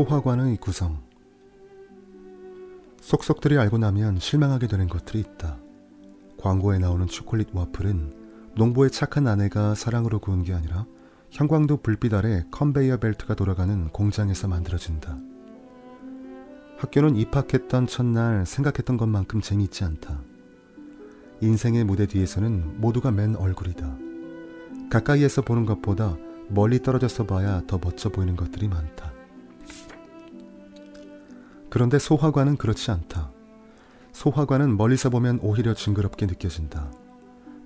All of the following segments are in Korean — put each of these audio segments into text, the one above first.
소화관의 구성 속속들이 알고 나면 실망하게 되는 것들이 있다. 광고에 나오는 초콜릿 와플은 농부의 착한 아내가 사랑으로 구운 게 아니라 형광도 불빛 아래 컨베이어 벨트가 돌아가는 공장에서 만들어진다. 학교는 입학했던 첫날 생각했던 것만큼 재미있지 않다. 인생의 무대 뒤에서는 모두가 맨 얼굴이다. 가까이에서 보는 것보다 멀리 떨어져서 봐야 더 멋져 보이는 것들이 많다. 그런데 소화관은 그렇지 않다. 소화관은 멀리서 보면 오히려 징그럽게 느껴진다.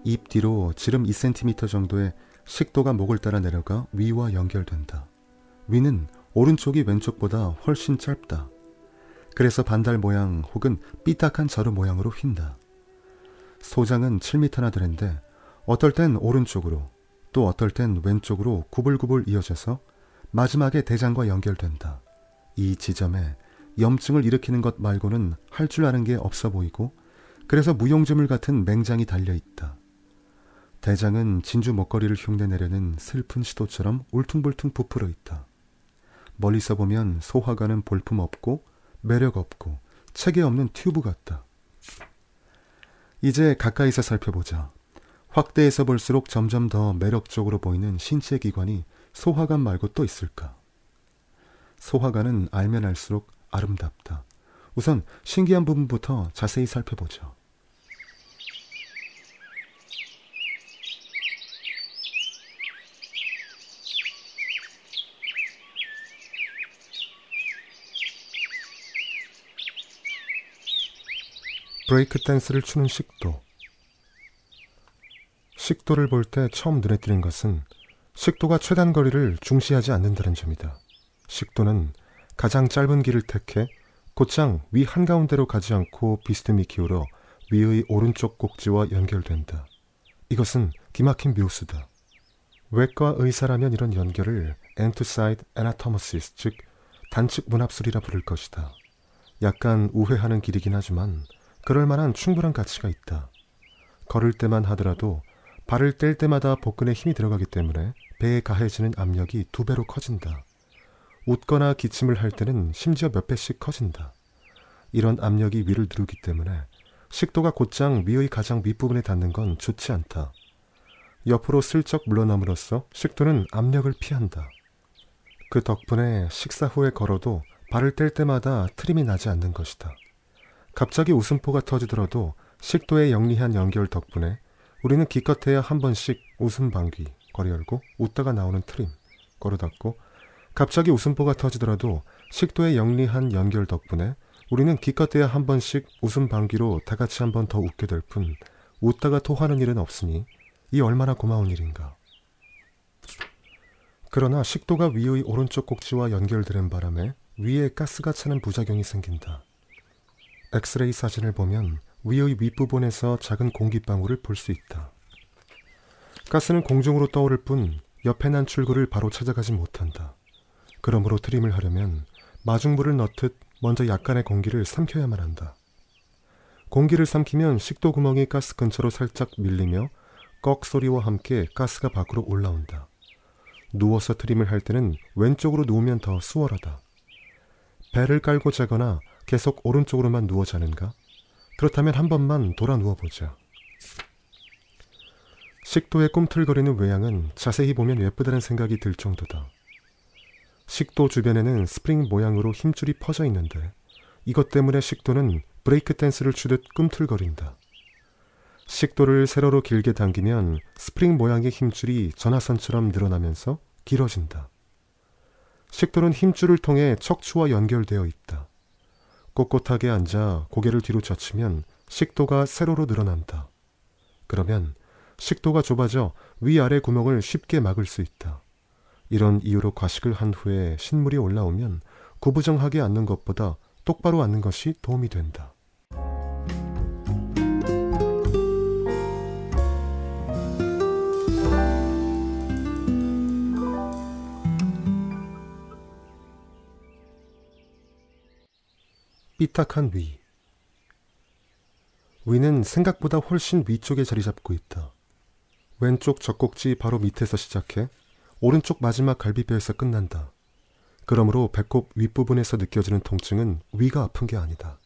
입 뒤로 지름 2cm 정도의 식도가 목을 따라 내려가 위와 연결된다. 위는 오른쪽이 왼쪽보다 훨씬 짧다. 그래서 반달 모양 혹은 삐딱한 자루 모양으로 휜다. 소장은 7m나 되는데 어떨 땐 오른쪽으로 또 어떨 땐 왼쪽으로 구불구불 이어져서 마지막에 대장과 연결된다. 이 지점에 염증을 일으키는 것 말고는 할 줄 아는 게 없어 보이고 그래서 무용지물 같은 맹장이 달려 있다. 대장은 진주 목걸이를 흉내내려는 슬픈 시도처럼 울퉁불퉁 부풀어 있다. 멀리서 보면 소화가는 볼품 없고 매력 없고 체계 없는 튜브 같다. 이제 가까이서 살펴보자. 확대해서 볼수록 점점 더 매력적으로 보이는 신체 기관이 소화관 말고 또 있을까? 소화관은 알면 알수록 아름답다. 우선 신기한 부분부터 자세히 살펴보죠. 브레이크 댄스를 추는 식도. 식도를 볼 때 처음 눈에 띄는 것은 식도가 최단 거리를 중시하지 않는다는 점이다. 식도는 가장 짧은 길을 택해 곧장 위 한가운데로 가지 않고 비스듬히 기울어 위의 오른쪽 꼭지와 연결된다. 이것은 기막힌 묘수다. 외과 의사라면 이런 연결을 end-to-side anastomosis 즉 단측 문합술이라 부를 것이다. 약간 우회하는 길이긴 하지만 그럴 만한 충분한 가치가 있다. 걸을 때만 하더라도 발을 뗄 때마다 복근에 힘이 들어가기 때문에 배에 가해지는 압력이 두 배로 커진다. 웃거나 기침을 할 때는 심지어 몇 배씩 커진다. 이런 압력이 위를 누르기 때문에 식도가 곧장 위의 가장 윗부분에 닿는 건 좋지 않다. 옆으로 슬쩍 물러남으로써 식도는 압력을 피한다. 그 덕분에 식사 후에 걸어도 발을 뗄 때마다 트림이 나지 않는 것이다. 갑자기 웃음포가 터지더라도 식도의 영리한 연결 덕분에 우리는 기껏해야 한 번씩 웃음 방귀, 거리 열고 웃다가 나오는 트림, 걸어 닫고 갑자기 웃음보가 터지더라도 식도의 영리한 연결 덕분에 우리는 기껏해야 한 번씩 웃음 방귀로 다 같이 한 번 더 웃게 될 뿐 웃다가 토하는 일은 없으니 이 얼마나 고마운 일인가. 그러나 식도가 위의 오른쪽 꼭지와 연결되는 바람에 위에 가스가 차는 부작용이 생긴다. 엑스레이 사진을 보면 위의 윗부분에서 작은 공기방울을 볼 수 있다. 가스는 공중으로 떠오를 뿐 옆에 난 출구를 바로 찾아가지 못한다. 그러므로 트림을 하려면 마중물을 넣듯 먼저 약간의 공기를 삼켜야만 한다. 공기를 삼키면 식도 구멍이 가스 근처로 살짝 밀리며 꺽 소리와 함께 가스가 밖으로 올라온다. 누워서 트림을 할 때는 왼쪽으로 누우면 더 수월하다. 배를 깔고 자거나 계속 오른쪽으로만 누워 자는가? 그렇다면 한 번만 돌아 누워보자. 식도의 꿈틀거리는 외양은 자세히 보면 예쁘다는 생각이 들 정도다. 식도 주변에는 스프링 모양으로 힘줄이 퍼져 있는데 이것 때문에 식도는 브레이크 댄스를 추듯 꿈틀거린다. 식도를 세로로 길게 당기면 스프링 모양의 힘줄이 전화선처럼 늘어나면서 길어진다. 식도는 힘줄을 통해 척추와 연결되어 있다. 꼿꼿하게 앉아 고개를 뒤로 젖히면 식도가 세로로 늘어난다. 그러면 식도가 좁아져 위아래 구멍을 쉽게 막을 수 있다. 이런 이유로 과식을 한 후에 신물이 올라오면 구부정하게 앉는 것보다 똑바로 앉는 것이 도움이 된다. 삐딱한 위. 위는 생각보다 훨씬 위쪽에 자리 잡고 있다. 왼쪽 젖꼭지 바로 밑에서 시작해 오른쪽 마지막 갈비뼈에서 끝난다. 그러므로 배꼽 윗부분에서 느껴지는 통증은 위가 아픈 게 아니다.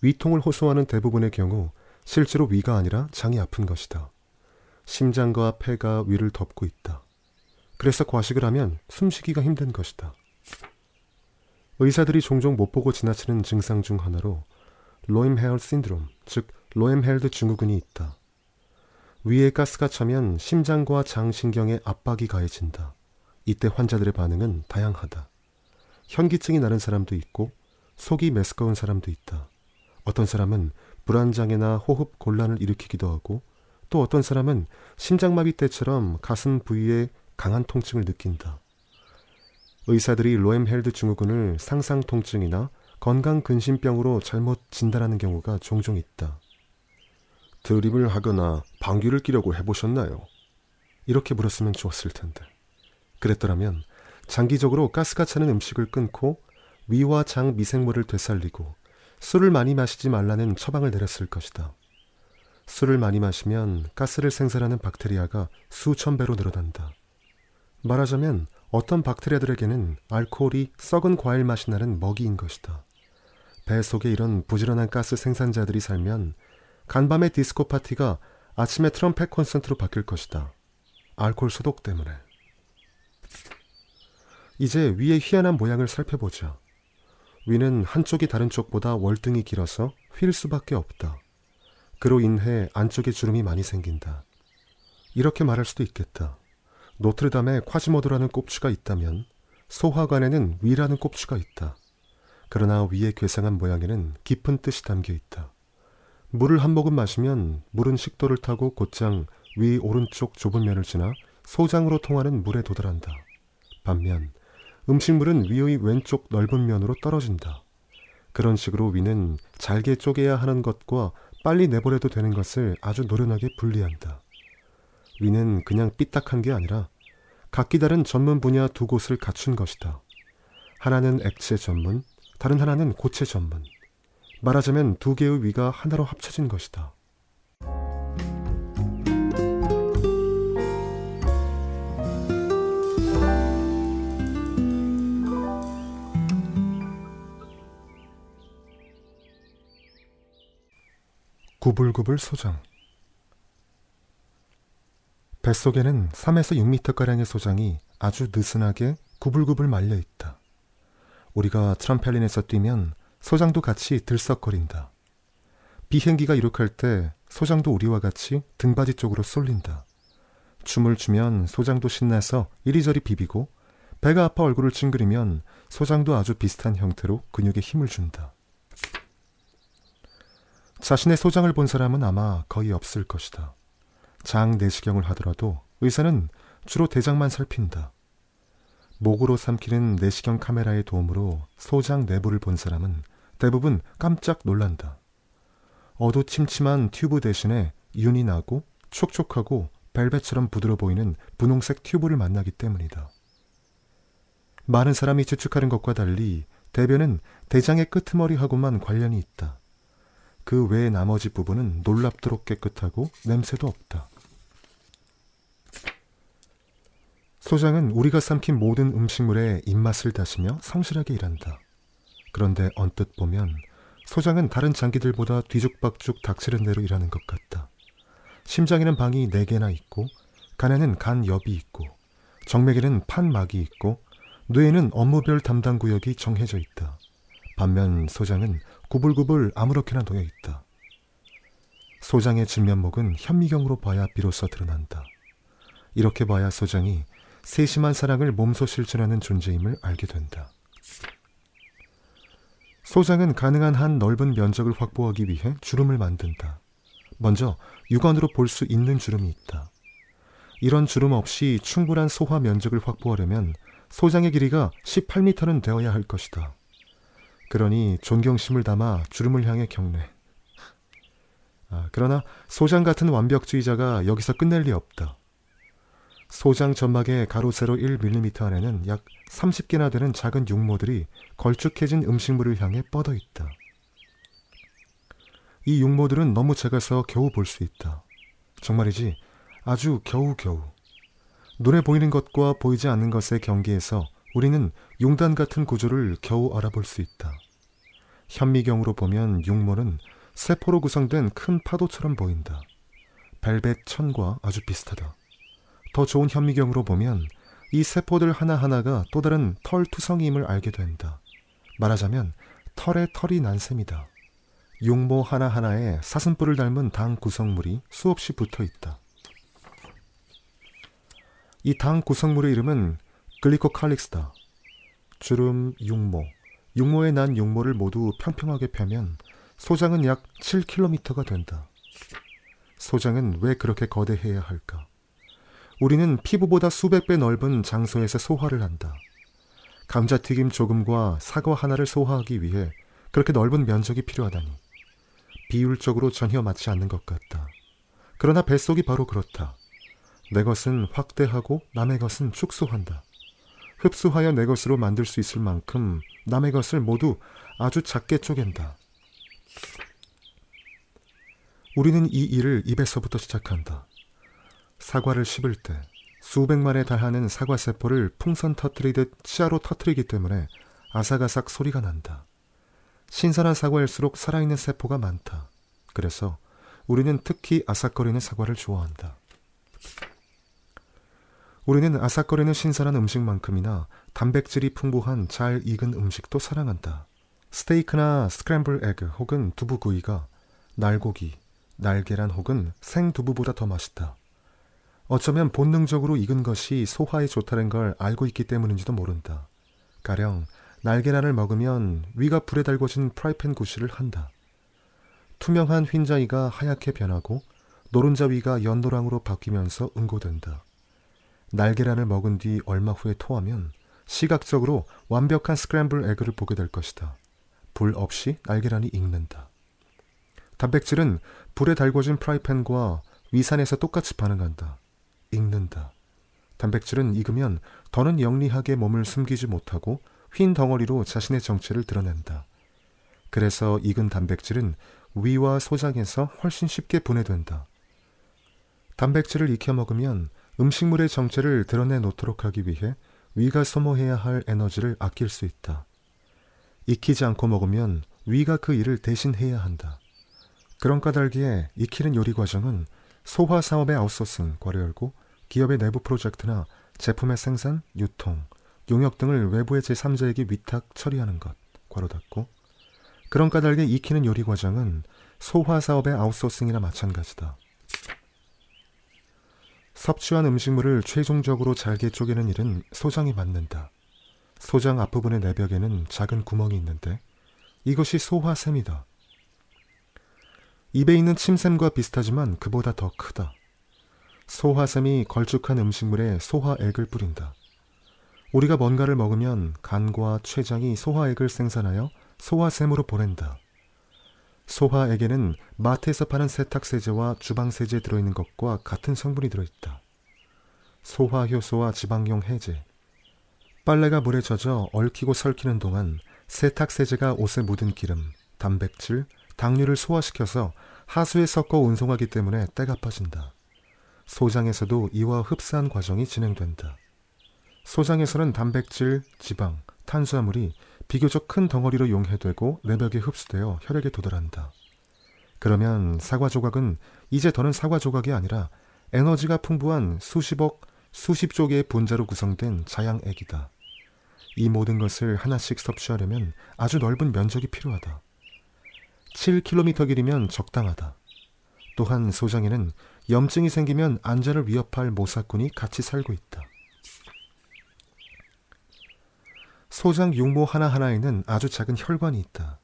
위통을 호소하는 대부분의 경우 실제로 위가 아니라 장이 아픈 것이다. 심장과 폐가 위를 덮고 있다. 그래서 과식을 하면 숨쉬기가 힘든 것이다. 의사들이 종종 못 보고 지나치는 증상 중 하나로 Roemheld 신드롬, 즉 로엠헬드 증후군이 있다. 위에 가스가 차면 심장과 장신경에 압박이 가해진다. 이때 환자들의 반응은 다양하다. 현기증이 나는 사람도 있고 속이 메스꺼운 사람도 있다. 어떤 사람은 불안장애나 호흡 곤란을 일으키기도 하고 또 어떤 사람은 심장마비 때처럼 가슴 부위에 강한 통증을 느낀다. 의사들이 로엠헬드 증후군을 상상 통증이나 건강 근심병으로 잘못 진단하는 경우가 종종 있다. 드립을 하거나 방귀를 끼려고 해보셨나요? 이렇게 물었으면 좋았을 텐데. 그랬더라면 장기적으로 가스가 차는 음식을 끊고 위와 장 미생물을 되살리고 술을 많이 마시지 말라는 처방을 내렸을 것이다. 술을 많이 마시면 가스를 생산하는 박테리아가 수천 배로 늘어난다. 말하자면 어떤 박테리아들에게는 알코올이 썩은 과일 맛이 나는 먹이인 것이다. 배 속에 이런 부지런한 가스 생산자들이 살면 간밤의 디스코 파티가 아침에 트럼펫 콘서트로 바뀔 것이다. 알코올 소독 때문에. 이제 위의 희한한 모양을 살펴보자. 위는 한쪽이 다른 쪽보다 월등히 길어서 휠 수밖에 없다. 그로 인해 안쪽에 주름이 많이 생긴다. 이렇게 말할 수도 있겠다. 노트르담에 콰지모도라는 꼽추가 있다면 소화관에는 위라는 꼽추가 있다. 그러나 위의 괴상한 모양에는 깊은 뜻이 담겨 있다. 물을 한 모금 마시면 물은 식도를 타고 곧장 위 오른쪽 좁은 면을 지나 소장으로 통하는 물에 도달한다. 반면 음식물은 위의 왼쪽 넓은 면으로 떨어진다. 그런 식으로 위는 잘게 쪼개야 하는 것과 빨리 내버려도 되는 것을 아주 노련하게 분리한다. 위는 그냥 삐딱한 게 아니라 각기 다른 전문 분야 두 곳을 갖춘 것이다. 하나는 액체 전문, 다른 하나는 고체 전문. 말하자면 두 개의 위가 하나로 합쳐진 것이다. 구불구불 소장 뱃속에는 3에서 6미터가량의 소장이 아주 느슨하게 구불구불 말려 있다. 우리가 트럼펠린에서 뛰면 소장도 같이 들썩거린다. 비행기가 이륙할 때 소장도 우리와 같이 등받이 쪽으로 쏠린다. 춤을 추면 소장도 신나서 이리저리 비비고 배가 아파 얼굴을 찡그리면 소장도 아주 비슷한 형태로 근육에 힘을 준다. 자신의 소장을 본 사람은 아마 거의 없을 것이다. 장 내시경을 하더라도 의사는 주로 대장만 살핀다. 목으로 삼키는 내시경 카메라의 도움으로 소장 내부를 본 사람은 대부분 깜짝 놀란다. 어두침침한 튜브 대신에 윤이 나고 촉촉하고 벨벳처럼 부드러 보이는 분홍색 튜브를 만나기 때문이다. 많은 사람이 추측하는 것과 달리 대변은 대장의 끄트머리하고만 관련이 있다. 그 외의 나머지 부분은 놀랍도록 깨끗하고 냄새도 없다. 소장은 우리가 삼킨 모든 음식물에 입맛을 다시며 성실하게 일한다. 그런데 언뜻 보면 소장은 다른 장기들보다 뒤죽박죽 닥치는 대로 일하는 것 같다. 심장에는 방이 4개나 있고 간에는 간엽이 있고 정맥에는 판막이 있고 뇌에는 업무별 담당 구역이 정해져 있다. 반면 소장은 구불구불 아무렇게나 놓여 있다. 소장의 진면목은 현미경으로 봐야 비로소 드러난다. 이렇게 봐야 소장이 세심한 사랑을 몸소 실천하는 존재임을 알게 된다. 소장은 가능한 한 넓은 면적을 확보하기 위해 주름을 만든다. 먼저 육안으로 볼 수 있는 주름이 있다. 이런 주름 없이 충분한 소화 면적을 확보하려면 소장의 길이가 18m는 되어야 할 것이다. 그러니 존경심을 담아 주름을 향해 경례. 아, 그러나 소장 같은 완벽주의자가 여기서 끝낼 리 없다. 소장 점막의 가로 세로 1mm 안에는 약 30개나 되는 작은 육모들이 걸쭉해진 음식물을 향해 뻗어 있다. 이 육모들은 너무 작아서 겨우 볼 수 있다. 정말이지 아주 겨우겨우. 눈에 보이는 것과 보이지 않는 것의 경계에서 우리는 용단 같은 구조를 겨우 알아볼 수 있다. 현미경으로 보면 육모는 세포로 구성된 큰 파도처럼 보인다. 벨벳 천과 아주 비슷하다. 더 좋은 현미경으로 보면 이 세포들 하나하나가 또 다른 털 투성이임을 알게 된다. 말하자면 털에 털이 난 셈이다. 육모 하나하나에 사슴뿔을 닮은 당 구성물이 수없이 붙어 있다. 이 당 구성물의 이름은 글리코칼릭스다. 주름, 육모, 육모에 난 육모를 모두 평평하게 펴면 소장은 약 7km가 된다. 소장은 왜 그렇게 거대해야 할까? 우리는 피부보다 수백 배 넓은 장소에서 소화를 한다. 감자튀김 조금과 사과 하나를 소화하기 위해 그렇게 넓은 면적이 필요하다니. 비율적으로 전혀 맞지 않는 것 같다. 그러나 뱃속이 바로 그렇다. 내 것은 확대하고 남의 것은 축소한다. 흡수하여 내 것으로 만들 수 있을 만큼 남의 것을 모두 아주 작게 쪼갠다. 우리는 이 일을 입에서부터 시작한다. 사과를 씹을 때 수백만에 달하는 사과 세포를 풍선 터트리듯 치아로 터트리기 때문에 아삭아삭 소리가 난다. 신선한 사과일수록 살아있는 세포가 많다. 그래서 우리는 특히 아삭거리는 사과를 좋아한다. 우리는 아삭거리는 신선한 음식만큼이나 단백질이 풍부한 잘 익은 음식도 사랑한다. 스테이크나 스크램블 에그 혹은 두부구이가 날고기, 날계란 혹은 생두부보다 더 맛있다. 어쩌면 본능적으로 익은 것이 소화에 좋다는 걸 알고 있기 때문인지도 모른다. 가령 날계란을 먹으면 위가 불에 달궈진 프라이팬 구실을 한다. 투명한 흰자위가 하얗게 변하고 노른자 위가 연노랑으로 바뀌면서 응고된다. 날계란을 먹은 뒤 얼마 후에 토하면 시각적으로 완벽한 스크램블 에그를 보게 될 것이다. 불 없이 날계란이 익는다. 단백질은 불에 달궈진 프라이팬과 위산에서 똑같이 반응한다. 익는다. 단백질은 익으면 더는 영리하게 몸을 숨기지 못하고 휜 덩어리로 자신의 정체를 드러낸다. 그래서 익은 단백질은 위와 소장에서 훨씬 쉽게 분해된다. 단백질을 익혀 먹으면 음식물의 정체를 드러내 놓도록 하기 위해 위가 소모해야 할 에너지를 아낄 수 있다. 익히지 않고 먹으면 위가 그 일을 대신해야 한다. 그런 까닭에 익히는 요리 과정은 소화 사업의 아웃소싱 괄호 열고 기업의 내부 프로젝트나 제품의 생산, 유통, 용역 등을 외부의 제3자에게 위탁 처리하는 것 괄호 닫고 그런 까닭에 익히는 요리 과정은 소화 사업의 아웃소싱이나 마찬가지다. 섭취한 음식물을 최종적으로 잘게 쪼개는 일은 소장이 맡는다. 소장 앞부분의 내벽에는 작은 구멍이 있는데 이것이 소화샘이다. 입에 있는 침샘과 비슷하지만 그보다 더 크다. 소화샘이 걸쭉한 음식물에 소화액을 뿌린다. 우리가 뭔가를 먹으면 간과 췌장이 소화액을 생산하여 소화샘으로 보낸다. 소화액에는 마트에서 파는 세탁세제와 주방세제에 들어있는 것과 같은 성분이 들어있다. 소화효소와 지방용 해제. 빨래가 물에 젖어 얽히고 설키는 동안 세탁세제가 옷에 묻은 기름, 단백질, 당류를 소화시켜서 하수에 섞어 운송하기 때문에 때가 빠진다. 소장에서도 이와 흡사한 과정이 진행된다. 소장에서는 단백질, 지방, 탄수화물이 비교적 큰 덩어리로 용해되고 내벽에 흡수되어 혈액에 도달한다. 그러면 사과 조각은 이제 더는 사과 조각이 아니라 에너지가 풍부한 수십억, 수십조 개의 분자로 구성된 자양액이다. 이 모든 것을 하나씩 섭취하려면 아주 넓은 면적이 필요하다. 7km 길이면 적당하다. 또한 소장에는 염증이 생기면 안전을 위협할 모사꾼이 같이 살고 있다. 소장 육모 하나하나에는 아주 작은 혈관이 있다.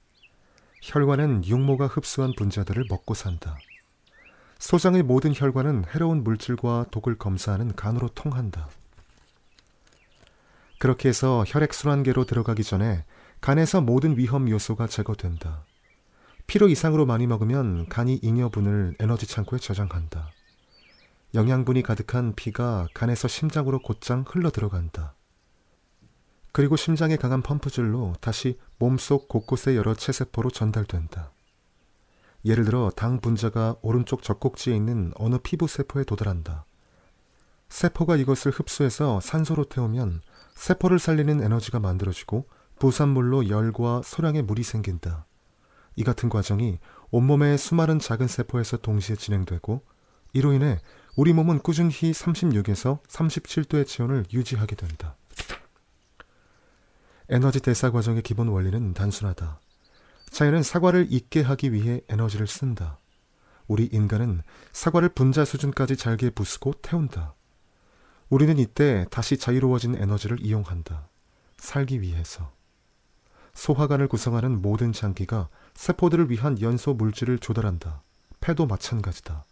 혈관은 육모가 흡수한 분자들을 먹고 산다. 소장의 모든 혈관은 해로운 물질과 독을 검사하는 간으로 통한다. 그렇게 해서 혈액순환계로 들어가기 전에 간에서 모든 위험 요소가 제거된다. 필요 이상으로 많이 먹으면 간이 잉여분을 에너지 창고에 저장한다. 영양분이 가득한 피가 간에서 심장으로 곧장 흘러 들어간다. 그리고 심장에 강한 펌프질로 다시 몸속 곳곳의 여러 체세포로 전달된다. 예를 들어 당 분자가 오른쪽 젖꼭지에 있는 어느 피부 세포에 도달한다. 세포가 이것을 흡수해서 산소로 태우면 세포를 살리는 에너지가 만들어지고 부산물로 열과 소량의 물이 생긴다. 이 같은 과정이 온몸의 수많은 작은 세포에서 동시에 진행되고 이로 인해 우리 몸은 꾸준히 36에서 37도의 체온을 유지하게 된다. 에너지 대사 과정의 기본 원리는 단순하다. 자연은 사과를 익게 하기 위해 에너지를 쓴다. 우리 인간은 사과를 분자 수준까지 잘게 부수고 태운다. 우리는 이때 다시 자유로워진 에너지를 이용한다. 살기 위해서. 소화관을 구성하는 모든 장기가 세포들을 위한 연소 물질을 조달한다. 폐도 마찬가지다.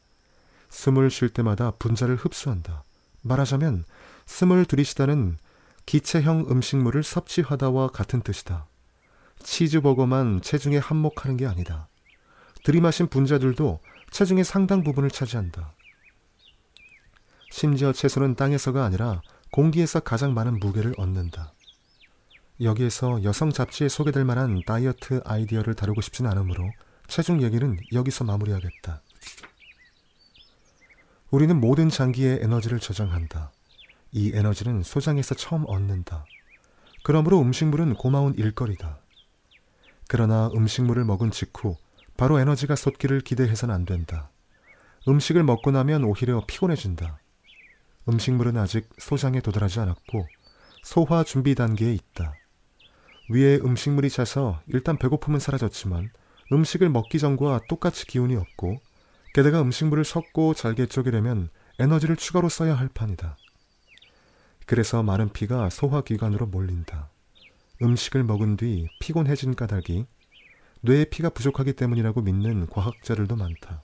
숨을 쉴 때마다 분자를 흡수한다. 말하자면 숨을 들이쉬다는 기체형 음식물을 섭취하다와 같은 뜻이다. 치즈버거만 체중에 한몫하는 게 아니다. 들이마신 분자들도 체중의 상당 부분을 차지한다. 심지어 채소는 땅에서가 아니라 공기에서 가장 많은 무게를 얻는다. 여기에서 여성 잡지에 소개될 만한 다이어트 아이디어를 다루고 싶진 않으므로 체중 얘기는 여기서 마무리하겠다. 우리는 모든 장기에 에너지를 저장한다. 이 에너지는 소장에서 처음 얻는다. 그러므로 음식물은 고마운 일거리다. 그러나 음식물을 먹은 직후 바로 에너지가 솟기를 기대해서는 안 된다. 음식을 먹고 나면 오히려 피곤해진다. 음식물은 아직 소장에 도달하지 않았고 소화 준비 단계에 있다. 위에 음식물이 차서 일단 배고픔은 사라졌지만 음식을 먹기 전과 똑같이 기운이 없고 게다가 음식물을 섞고 잘게 쪼개려면 에너지를 추가로 써야 할 판이다. 그래서 마른 피가 소화기관으로 몰린다. 음식을 먹은 뒤 피곤해진 까닭이 뇌의 피가 부족하기 때문이라고 믿는 과학자들도 많다.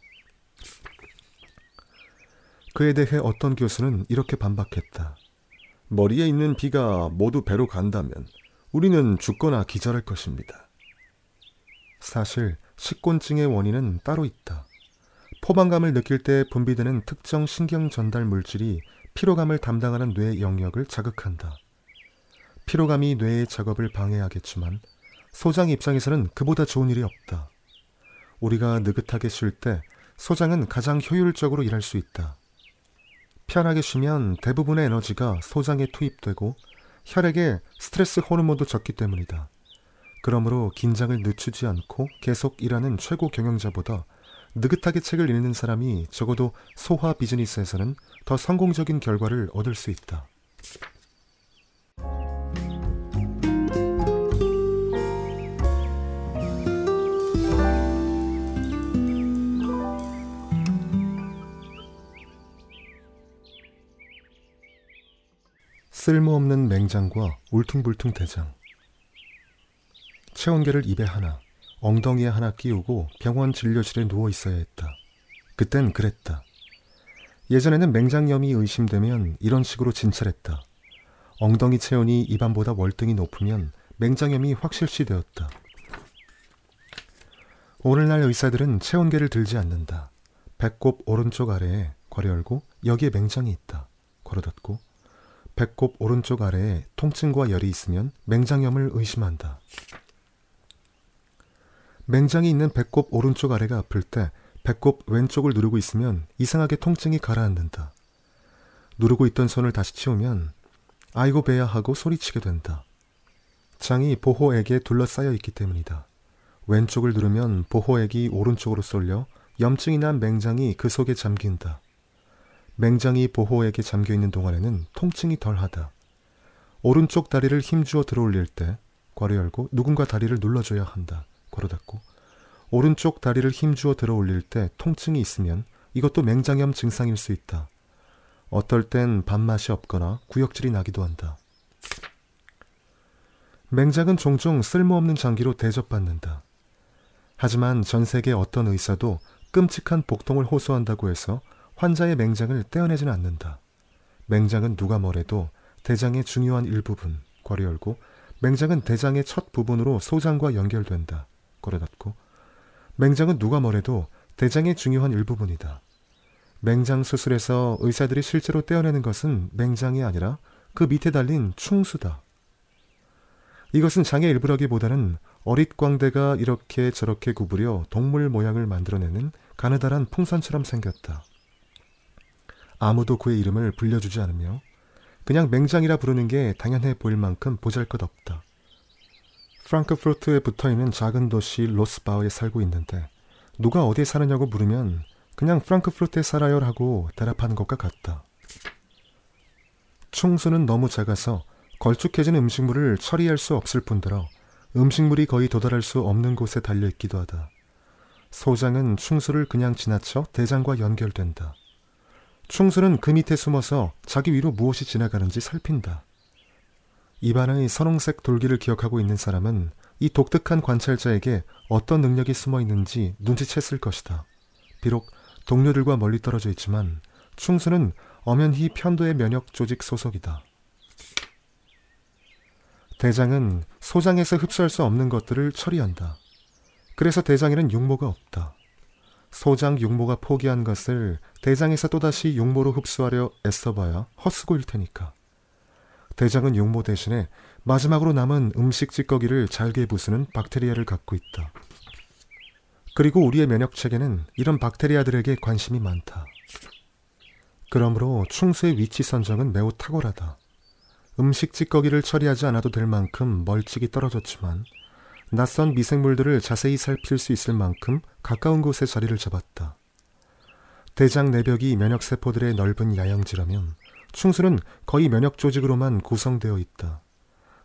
그에 대해 어떤 교수는 이렇게 반박했다. 머리에 있는 피가 모두 배로 간다면 우리는 죽거나 기절할 것입니다. 사실 식곤증의 원인은 따로 있다. 포만감을 느낄 때 분비되는 특정 신경 전달 물질이 피로감을 담당하는 뇌 영역을 자극한다. 피로감이 뇌의 작업을 방해하겠지만 소장 입장에서는 그보다 좋은 일이 없다. 우리가 느긋하게 쉴 때 소장은 가장 효율적으로 일할 수 있다. 편하게 쉬면 대부분의 에너지가 소장에 투입되고 혈액에 스트레스 호르몬도 적기 때문이다. 그러므로 긴장을 늦추지 않고 계속 일하는 최고 경영자보다 느긋하게 책을 읽는 사람이 적어도 소화 비즈니스에서는 더 성공적인 결과를 얻을 수 있다. 쓸모없는 맹장과 울퉁불퉁 대장. 체온계를 입에 하나, 엉덩이에 하나 끼우고 병원 진료실에 누워 있어야 했다. 그땐 그랬다. 예전에는 맹장염이 의심되면 이런 식으로 진찰했다. 엉덩이 체온이 입안보다 월등히 높으면 맹장염이 확실시 되었다. 오늘날 의사들은 체온계를 들지 않는다. 배꼽 오른쪽 아래에 괄호 열고 여기에 맹장이 있다. 괄호 닫고 배꼽 오른쪽 아래에 통증과 열이 있으면 맹장염을 의심한다. 맹장이 있는 배꼽 오른쪽 아래가 아플 때 배꼽 왼쪽을 누르고 있으면 이상하게 통증이 가라앉는다. 누르고 있던 손을 다시 치우면 아이고 배야 하고 소리치게 된다. 장이 보호액에 둘러싸여 있기 때문이다. 왼쪽을 누르면 보호액이 오른쪽으로 쏠려 염증이 난 맹장이 그 속에 잠긴다. 맹장이 보호액에 잠겨 있는 동안에는 통증이 덜하다. 오른쪽 다리를 힘주어 들어올릴 때 괄호 열고 누군가 다리를 눌러줘야 한다. 괄호 닫고 오른쪽 다리를 힘주어 들어 올릴 때 통증이 있으면 이것도 맹장염 증상일 수 있다. 어떨 땐 밥맛이 없거나 구역질이 나기도 한다. 맹장은 종종 쓸모없는 장기로 대접받는다. 하지만 전 세계 어떤 의사도 끔찍한 복통을 호소한다고 해서 환자의 맹장을 떼어내지는 않는다. 맹장은 누가 뭐래도 대장의 중요한 일부분, 괄호 열고, 맹장은 대장의 첫 부분으로 소장과 연결된다. 괄호 닫고, 맹장은 누가 뭐래도 대장의 중요한 일부분이다. 맹장 수술에서 의사들이 실제로 떼어내는 것은 맹장이 아니라 그 밑에 달린 충수다. 이것은 장의 일부라기보다는 어릿광대가 이렇게 저렇게 구부려 동물 모양을 만들어내는 가느다란 풍선처럼 생겼다. 아무도 그의 이름을 불려주지 않으며 그냥 맹장이라 부르는 게 당연해 보일 만큼 보잘것없다. 프랑크푸르트에 붙어있는 작은 도시 로스바우에 살고 있는데 누가 어디에 사느냐고 물으면 그냥 프랑크푸르트에 살아요 라고 대답하는 것과 같다. 충수는 너무 작아서 걸쭉해진 음식물을 처리할 수 없을 뿐더러 음식물이 거의 도달할 수 없는 곳에 달려있기도 하다. 소장은 충수를 그냥 지나쳐 대장과 연결된다. 충수는 그 밑에 숨어서 자기 위로 무엇이 지나가는지 살핀다. 입안의 선홍색 돌기를 기억하고 있는 사람은 이 독특한 관찰자에게 어떤 능력이 숨어 있는지 눈치챘을 것이다. 비록 동료들과 멀리 떨어져 있지만 충수는 엄연히 편도의 면역 조직 소속이다. 대장은 소장에서 흡수할 수 없는 것들을 처리한다. 그래서 대장에는 육모가 없다. 소장 육모가 포기한 것을 대장에서 또다시 육모로 흡수하려 애써봐야 헛수고일 테니까. 대장은 육모 대신에 마지막으로 남은 음식 찌꺼기를 잘게 부수는 박테리아를 갖고 있다. 그리고 우리의 면역 체계는 이런 박테리아들에게 관심이 많다. 그러므로 충수의 위치 선정은 매우 탁월하다. 음식 찌꺼기를 처리하지 않아도 될 만큼 멀찍이 떨어졌지만 낯선 미생물들을 자세히 살필 수 있을 만큼 가까운 곳에 자리를 잡았다. 대장 내벽이 면역세포들의 넓은 야영지라면 충수는 거의 면역 조직으로만 구성되어 있다.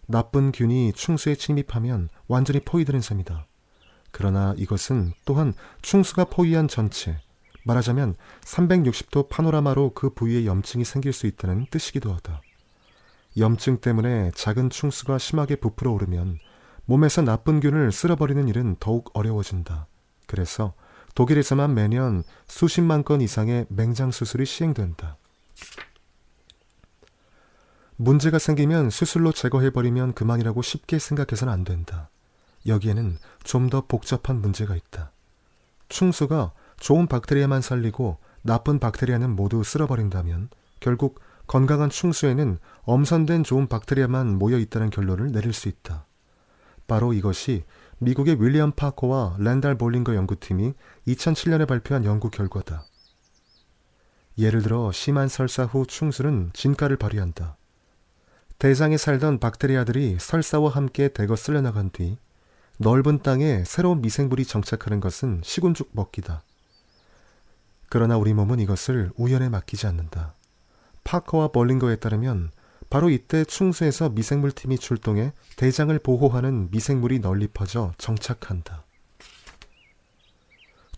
나쁜 균이 충수에 침입하면 완전히 포위되는 셈이다. 그러나 이것은 또한 충수가 포위한 전체, 말하자면 360도 파노라마로 그 부위에 염증이 생길 수 있다는 뜻이기도 하다. 염증 때문에 작은 충수가 심하게 부풀어 오르면 몸에서 나쁜 균을 쓸어버리는 일은 더욱 어려워진다. 그래서 독일에서만 매년 수십만 건 이상의 맹장 수술이 시행된다. 문제가 생기면 수술로 제거해버리면 그만이라고 쉽게 생각해서는 안 된다. 여기에는 좀 더 복잡한 문제가 있다. 충수가 좋은 박테리아만 살리고 나쁜 박테리아는 모두 쓸어버린다면 결국 건강한 충수에는 엄선된 좋은 박테리아만 모여 있다는 결론을 내릴 수 있다. 바로 이것이 미국의 윌리엄 파커와 랜달 볼링거 연구팀이 2007년에 발표한 연구 결과다. 예를 들어 심한 설사 후 충수는 진가를 발휘한다. 대장에 살던 박테리아들이 설사와 함께 대거 쓸려나간 뒤 넓은 땅에 새로운 미생물이 정착하는 것은 시군죽 먹기다. 그러나 우리 몸은 이것을 우연에 맡기지 않는다. 파커와 벌링거에 따르면 바로 이때 충수에서 미생물팀이 출동해 대장을 보호하는 미생물이 널리 퍼져 정착한다.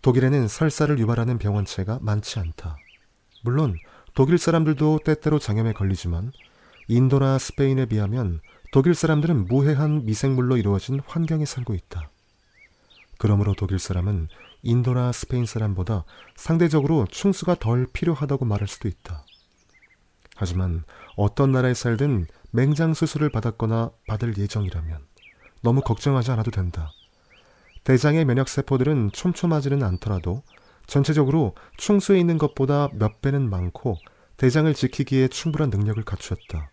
독일에는 설사를 유발하는 병원체가 많지 않다. 물론 독일 사람들도 때때로 장염에 걸리지만 인도나 스페인에 비하면 독일 사람들은 무해한 미생물로 이루어진 환경에 살고 있다. 그러므로 독일 사람은 인도나 스페인 사람보다 상대적으로 충수가 덜 필요하다고 말할 수도 있다. 하지만 어떤 나라에 살든 맹장 수술을 받았거나 받을 예정이라면 너무 걱정하지 않아도 된다. 대장의 면역 세포들은 촘촘하지는 않더라도 전체적으로 충수에 있는 것보다 몇 배는 많고 대장을 지키기에 충분한 능력을 갖추었다.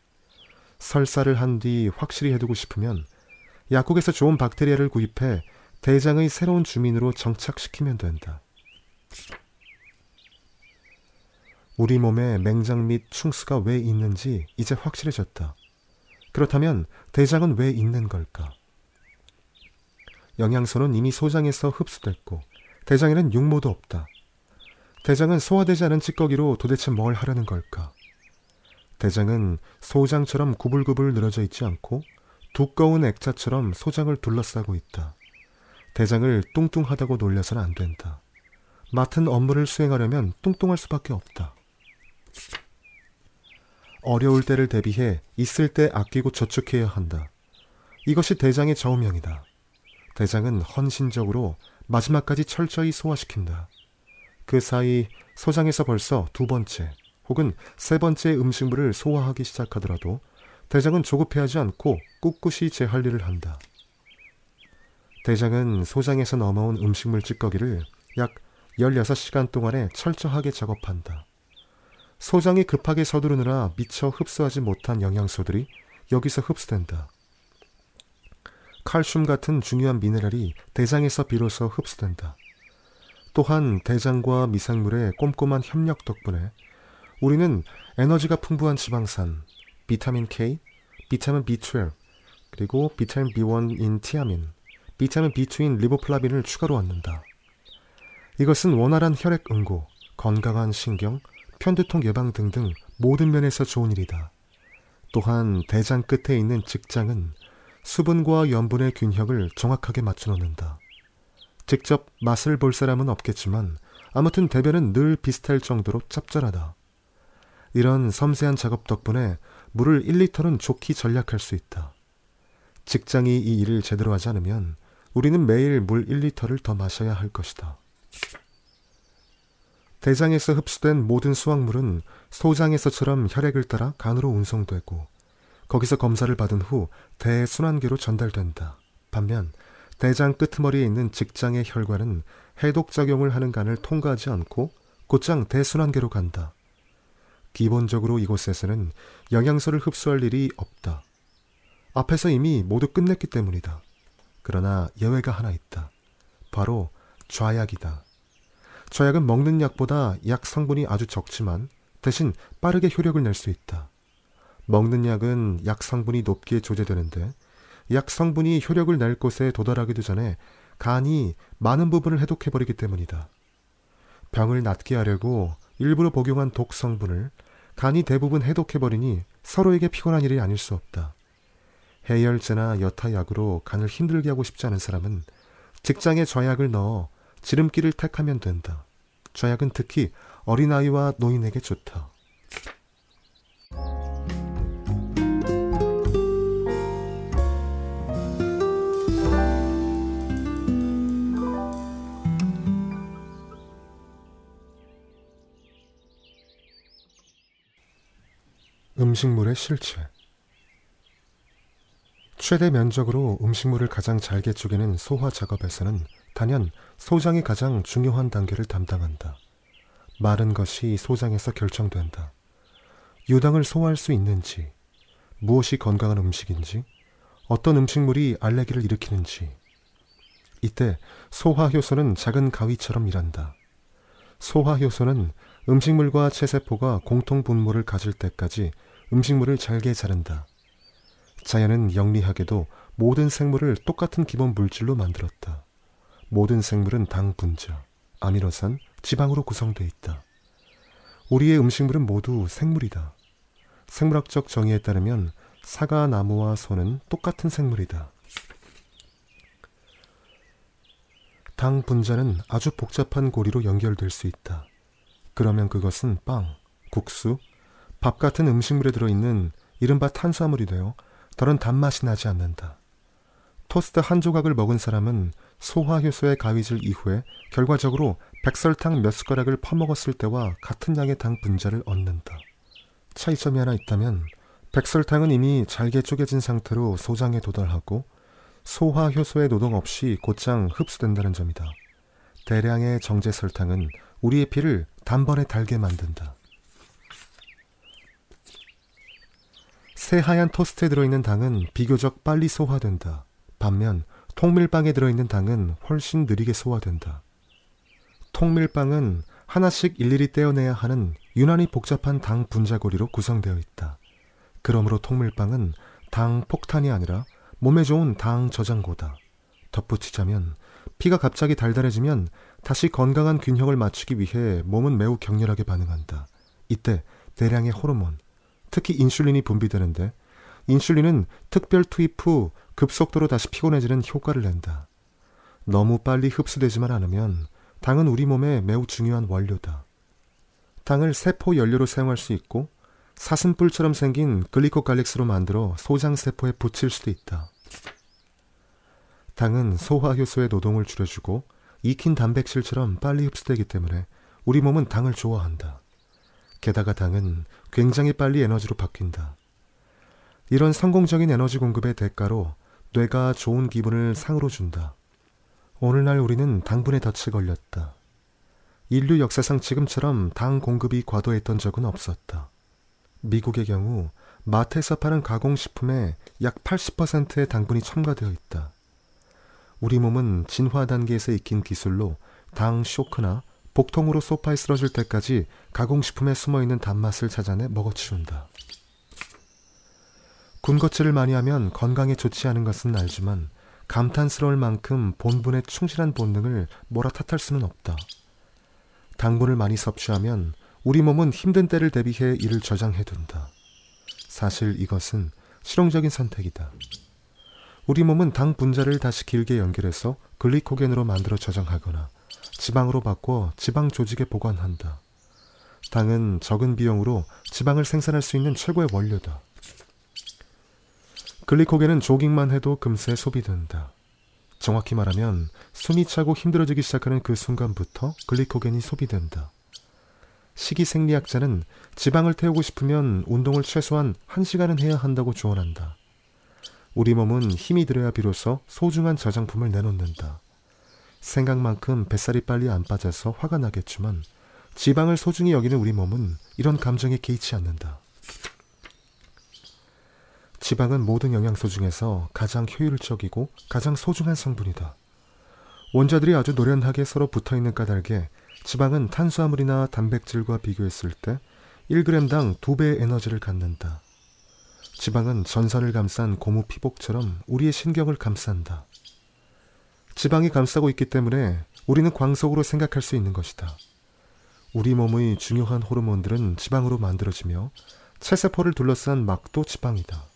설사를 한 뒤 확실히 해두고 싶으면 약국에서 좋은 박테리아를 구입해 대장의 새로운 주민으로 정착시키면 된다. 우리 몸에 맹장 및 충수가 왜 있는지 이제 확실해졌다. 그렇다면 대장은 왜 있는 걸까? 영양소는 이미 소장에서 흡수됐고 대장에는 육모도 없다. 대장은 소화되지 않은 찌꺼기로 도대체 뭘 하려는 걸까? 대장은 소장처럼 구불구불 늘어져 있지 않고 두꺼운 액자처럼 소장을 둘러싸고 있다. 대장을 뚱뚱하다고 놀려서는 안 된다. 맡은 업무를 수행하려면 뚱뚱할 수밖에 없다. 어려울 때를 대비해 있을 때 아끼고 저축해야 한다. 이것이 대장의 저우명이다. 대장은 헌신적으로 마지막까지 철저히 소화시킨다. 그 사이 소장에서 벌써 두 번째, 혹은 세 번째 음식물을 소화하기 시작하더라도 대장은 조급해하지 않고 꿋꿋이 제 할 일을 한다. 대장은 소장에서 넘어온 음식물 찌꺼기를 약 16시간 동안에 철저하게 작업한다. 소장이 급하게 서두르느라 미처 흡수하지 못한 영양소들이 여기서 흡수된다. 칼슘 같은 중요한 미네랄이 대장에서 비로소 흡수된다. 또한 대장과 미생물의 꼼꼼한 협력 덕분에 우리는 에너지가 풍부한 지방산, 비타민 K, 비타민 B12, 그리고 비타민 B1인 티아민, 비타민 B2인 리보플라빈을 추가로 얻는다. 이것은 원활한 혈액 응고, 건강한 신경, 편두통 예방 등등 모든 면에서 좋은 일이다. 또한 대장 끝에 있는 직장은 수분과 염분의 균형을 정확하게 맞춰 놓는다. 직접 맛을 볼 사람은 없겠지만 아무튼 대변은 늘 비슷할 정도로 짭짤하다. 이런 섬세한 작업 덕분에 물을 1리터는 좋게 전략할 수 있다. 직장이 이 일을 제대로 하지 않으면 우리는 매일 물 1리터를 더 마셔야 할 것이다. 대장에서 흡수된 모든 수확물은 소장에서처럼 혈액을 따라 간으로 운송되고 거기서 검사를 받은 후 대순환계로 전달된다. 반면 대장 끄트머리에 있는 직장의 혈관은 해독작용을 하는 간을 통과하지 않고 곧장 대순환계로 간다. 기본적으로 이곳에서는 영양소를 흡수할 일이 없다. 앞에서 이미 모두 끝냈기 때문이다. 그러나 예외가 하나 있다. 바로 좌약이다. 좌약은 먹는 약보다 약 성분이 아주 적지만 대신 빠르게 효력을 낼 수 있다. 먹는 약은 약 성분이 높게 조제되는데 약 성분이 효력을 낼 곳에 도달하기도 전에 간이 많은 부분을 해독해버리기 때문이다. 병을 낫게 하려고 일부러 복용한 독 성분을 간이 대부분 해독해버리니 서로에게 피곤한 일이 아닐 수 없다. 해열제나 여타 약으로 간을 힘들게 하고 싶지 않은 사람은 직장에 좌약을 넣어 지름길을 택하면 된다. 좌약은 특히 어린아이와 노인에게 좋다. 음식물의 실체 최대 면적으로 음식물을 가장 잘게 쪼개는 소화 작업에서는 단연 소장이 가장 중요한 단계를 담당한다. 마른 것이 소장에서 결정된다. 유당을 소화할 수 있는지, 무엇이 건강한 음식인지, 어떤 음식물이 알레기를 일으키는지. 이때 소화효소는 작은 가위처럼 일한다. 소화효소는 음식물과 체세포가 공통 분모를 가질 때까지 음식물을 잘게 자른다. 자연은 영리하게도 모든 생물을 똑같은 기본 물질로 만들었다. 모든 생물은 당 분자, 아미노산, 지방으로 구성되어 있다. 우리의 음식물은 모두 생물이다. 생물학적 정의에 따르면 사과, 나무와 소는 똑같은 생물이다. 당 분자는 아주 복잡한 고리로 연결될 수 있다. 그러면 그것은 빵, 국수, 밥 같은 음식물에 들어있는 이른바 탄수화물이 되어 더는 단맛이 나지 않는다. 토스트 한 조각을 먹은 사람은 소화효소의 가위질 이후에 결과적으로 백설탕 몇 숟가락을 퍼먹었을 때와 같은 양의 당 분자를 얻는다. 차이점이 하나 있다면 백설탕은 이미 잘게 쪼개진 상태로 소장에 도달하고 소화효소의 노동 없이 곧장 흡수된다는 점이다. 대량의 정제 설탕은 우리의 피를 단번에 달게 만든다. 새하얀 토스트에 들어있는 당은 비교적 빨리 소화된다. 반면 통밀빵에 들어있는 당은 훨씬 느리게 소화된다. 통밀빵은 하나씩 일일이 떼어내야 하는 유난히 복잡한 당 분자고리로 구성되어 있다. 그러므로 통밀빵은 당 폭탄이 아니라 몸에 좋은 당 저장고다. 덧붙이자면 피가 갑자기 달달해지면 다시 건강한 균형을 맞추기 위해 몸은 매우 격렬하게 반응한다. 이때 대량의 호르몬, 특히 인슐린이 분비되는데 인슐린은 특별 투입 후 급속도로 다시 피곤해지는 효과를 낸다. 너무 빨리 흡수되지만 않으면 당은 우리 몸에 매우 중요한 원료다. 당을 세포 연료로 사용할 수 있고 사슴뿔처럼 생긴 글리코칼릭스로 만들어 소장 세포에 붙일 수도 있다. 당은 소화효소의 노동을 줄여주고 익힌 단백질처럼 빨리 흡수되기 때문에 우리 몸은 당을 좋아한다. 게다가 당은 굉장히 빨리 에너지로 바뀐다. 이런 성공적인 에너지 공급의 대가로 뇌가 좋은 기분을 상으로 준다. 오늘날 우리는 당분에 덫에 걸렸다. 인류 역사상 지금처럼 당 공급이 과도했던 적은 없었다. 미국의 경우 마트에서 파는 가공식품에 약 80%의 당분이 첨가되어 있다. 우리 몸은 진화 단계에서 익힌 기술로 당 쇼크나 복통으로 소파에 쓰러질 때까지 가공식품에 숨어있는 단맛을 찾아내 먹어치운다. 군것질을 많이 하면 건강에 좋지 않은 것은 알지만 감탄스러울 만큼 본분에 충실한 본능을 뭐라 탓할 수는 없다. 당분을 많이 섭취하면 우리 몸은 힘든 때를 대비해 이를 저장해둔다. 사실 이것은 실용적인 선택이다. 우리 몸은 당 분자를 다시 길게 연결해서 글리코겐으로 만들어 저장하거나 지방으로 바꿔 지방 조직에 보관한다. 당은 적은 비용으로 지방을 생산할 수 있는 최고의 원료다. 글리코겐은 조깅만 해도 금세 소비된다. 정확히 말하면 숨이 차고 힘들어지기 시작하는 그 순간부터 글리코겐이 소비된다. 식이 생리학자는 지방을 태우고 싶으면 운동을 최소한 1시간은 해야 한다고 조언한다. 우리 몸은 힘이 들어야 비로소 소중한 저장품을 내놓는다. 생각만큼 뱃살이 빨리 안 빠져서 화가 나겠지만 지방을 소중히 여기는 우리 몸은 이런 감정에 개의치 않는다. 지방은 모든 영양소 중에서 가장 효율적이고 가장 소중한 성분이다. 원자들이 아주 노련하게 서로 붙어 있는 까닭에 지방은 탄수화물이나 단백질과 비교했을 때 1g당 2배의 에너지를 갖는다. 지방은 전선을 감싼 고무 피복처럼 우리의 신경을 감싼다. 지방이 감싸고 있기 때문에 우리는 광속으로 생각할 수 있는 것이다. 우리 몸의 중요한 호르몬들은 지방으로 만들어지며 체세포를 둘러싼 막도 지방이다.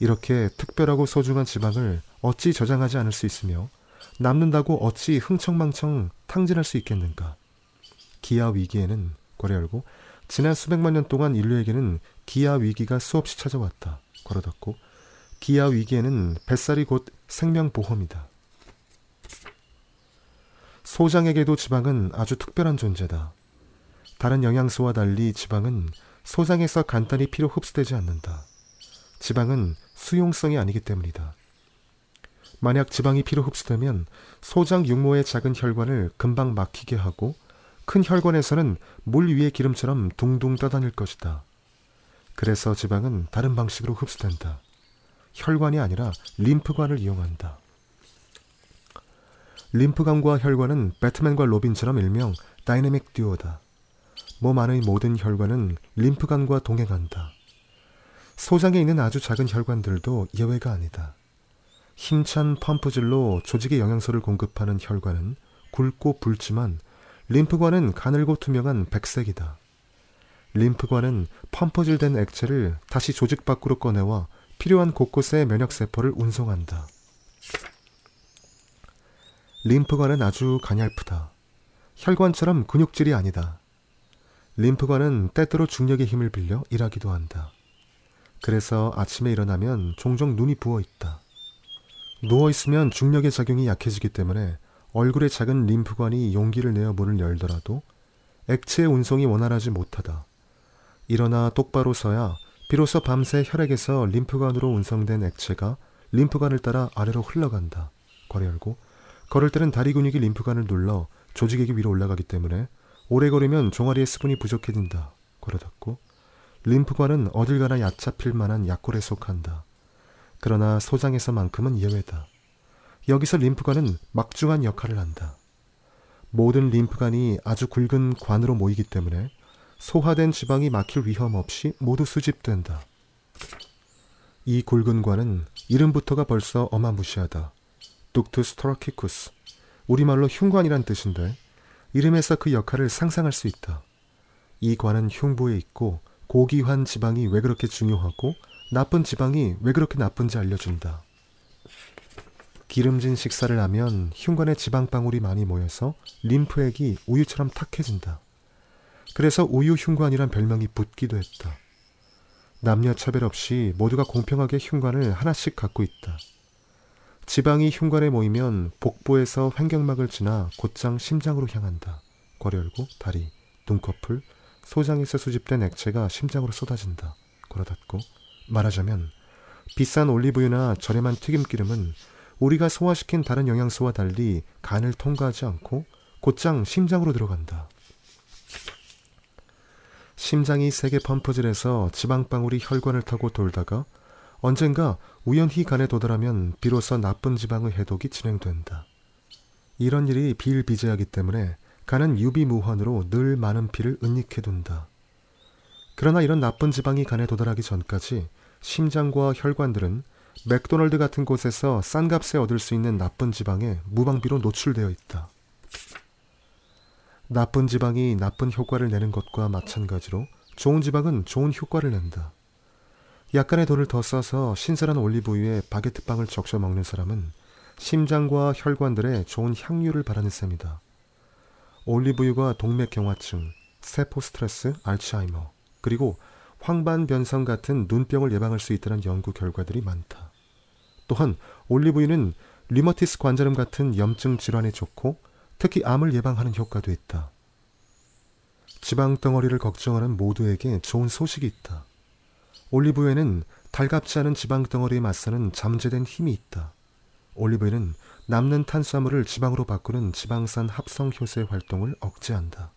이렇게 특별하고 소중한 지방을 어찌 저장하지 않을 수 있으며 남는다고 어찌 흥청망청 탕진할 수 있겠는가? 기아 위기에는 괄호 열고 지난 수백만 년 동안 인류에게는 기아 위기가 수없이 찾아왔다. 닫고 기아 위기에는 뱃살이 곧 생명 보험이다. 소장에게도 지방은 아주 특별한 존재다. 다른 영양소와 달리 지방은 소장에서 간단히 피로 흡수되지 않는다. 지방은 수용성이 아니기 때문이다. 만약 지방이 피로 흡수되면 소장 육모의 작은 혈관을 금방 막히게 하고 큰 혈관에서는 물 위의 기름처럼 둥둥 떠다닐 것이다. 그래서 지방은 다른 방식으로 흡수된다. 혈관이 아니라 림프관을 이용한다. 림프관과 혈관은 배트맨과 로빈처럼 일명 다이내믹 듀오다. 몸 안의 모든 혈관은 림프관과 동행한다. 소장에 있는 아주 작은 혈관들도 예외가 아니다. 힘찬 펌프질로 조직에 영양소를 공급하는 혈관은 굵고 붉지만 림프관은 가늘고 투명한 백색이다. 림프관은 펌프질된 액체를 다시 조직 밖으로 꺼내와 필요한 곳곳에 면역세포를 운송한다. 림프관은 아주 가냘프다. 혈관처럼 근육질이 아니다. 림프관은 때때로 중력의 힘을 빌려 일하기도 한다. 그래서 아침에 일어나면 종종 눈이 부어 있다. 누워 있으면 중력의 작용이 약해지기 때문에 얼굴에 작은 림프관이 용기를 내어 문을 열더라도 액체의 운송이 원활하지 못하다. 일어나 똑바로 서야 비로소 밤새 혈액에서 림프관으로 운송된 액체가 림프관을 따라 아래로 흘러간다. 괄 열고 걸을 때는 다리 근육이 림프관을 눌러 조직액이 위로 올라가기 때문에 오래 걸으면 종아리에 수분이 부족해진다. 괄호 닫고 림프관은 어딜 가나 약 잡힐 만한 약골에 속한다. 그러나 소장에서만큼은 예외다. 여기서 림프관은 막중한 역할을 한다. 모든 림프관이 아주 굵은 관으로 모이기 때문에 소화된 지방이 막힐 위험 없이 모두 수집된다. 이 굵은 관은 이름부터가 벌써 어마무시하다. 둑투스 토라키쿠스. 우리말로 흉관이란 뜻인데 이름에서 그 역할을 상상할 수 있다. 이 관은 흉부에 있고 고기환 지방이 왜 그렇게 중요하고 나쁜 지방이 왜 그렇게 나쁜지 알려준다. 기름진 식사를 하면 흉관에 지방방울이 많이 모여서 림프액이 우유처럼 탁해진다. 그래서 우유 흉관이란 별명이 붙기도 했다. 남녀 차별 없이 모두가 공평하게 흉관을 하나씩 갖고 있다. 지방이 흉관에 모이면 복부에서 횡격막을 지나 곧장 심장으로 향한다. 괄 열고 다리, 눈꺼풀, 소장에서 수집된 액체가 심장으로 쏟아진다. 걸어 닫고 말하자면 비싼 올리브유나 저렴한 튀김기름은 우리가 소화시킨 다른 영양소와 달리 간을 통과하지 않고 곧장 심장으로 들어간다. 심장이 세게 펌프질해서 지방방울이 혈관을 타고 돌다가 언젠가 우연히 간에 도달하면 비로소 나쁜 지방의 해독이 진행된다. 이런 일이 비일비재하기 때문에 간은 유비무환으로 늘 많은 피를 은닉해 둔다. 그러나 이런 나쁜 지방이 간에 도달하기 전까지 심장과 혈관들은 맥도널드 같은 곳에서 싼 값에 얻을 수 있는 나쁜 지방에 무방비로 노출되어 있다. 나쁜 지방이 나쁜 효과를 내는 것과 마찬가지로 좋은 지방은 좋은 효과를 낸다. 약간의 돈을 더 써서 신선한 올리브유에 바게트빵을 적셔 먹는 사람은 심장과 혈관들의 좋은 향유를 바라는 셈이다. 올리브유가 동맥경화증, 세포 스트레스, 알츠하이머, 그리고 황반변성 같은 눈병을 예방할 수 있다는 연구 결과들이 많다. 또한 올리브유는 리머티스 관절염 같은 염증 질환에 좋고 특히 암을 예방하는 효과도 있다. 지방 덩어리를 걱정하는 모두에게 좋은 소식이 있다. 올리브유에는 달갑지 않은 지방 덩어리에 맞서는 잠재된 힘이 있다. 올리브유는 남는 탄수화물을 지방으로 바꾸는 지방산 합성 효소의 활동을 억제한다.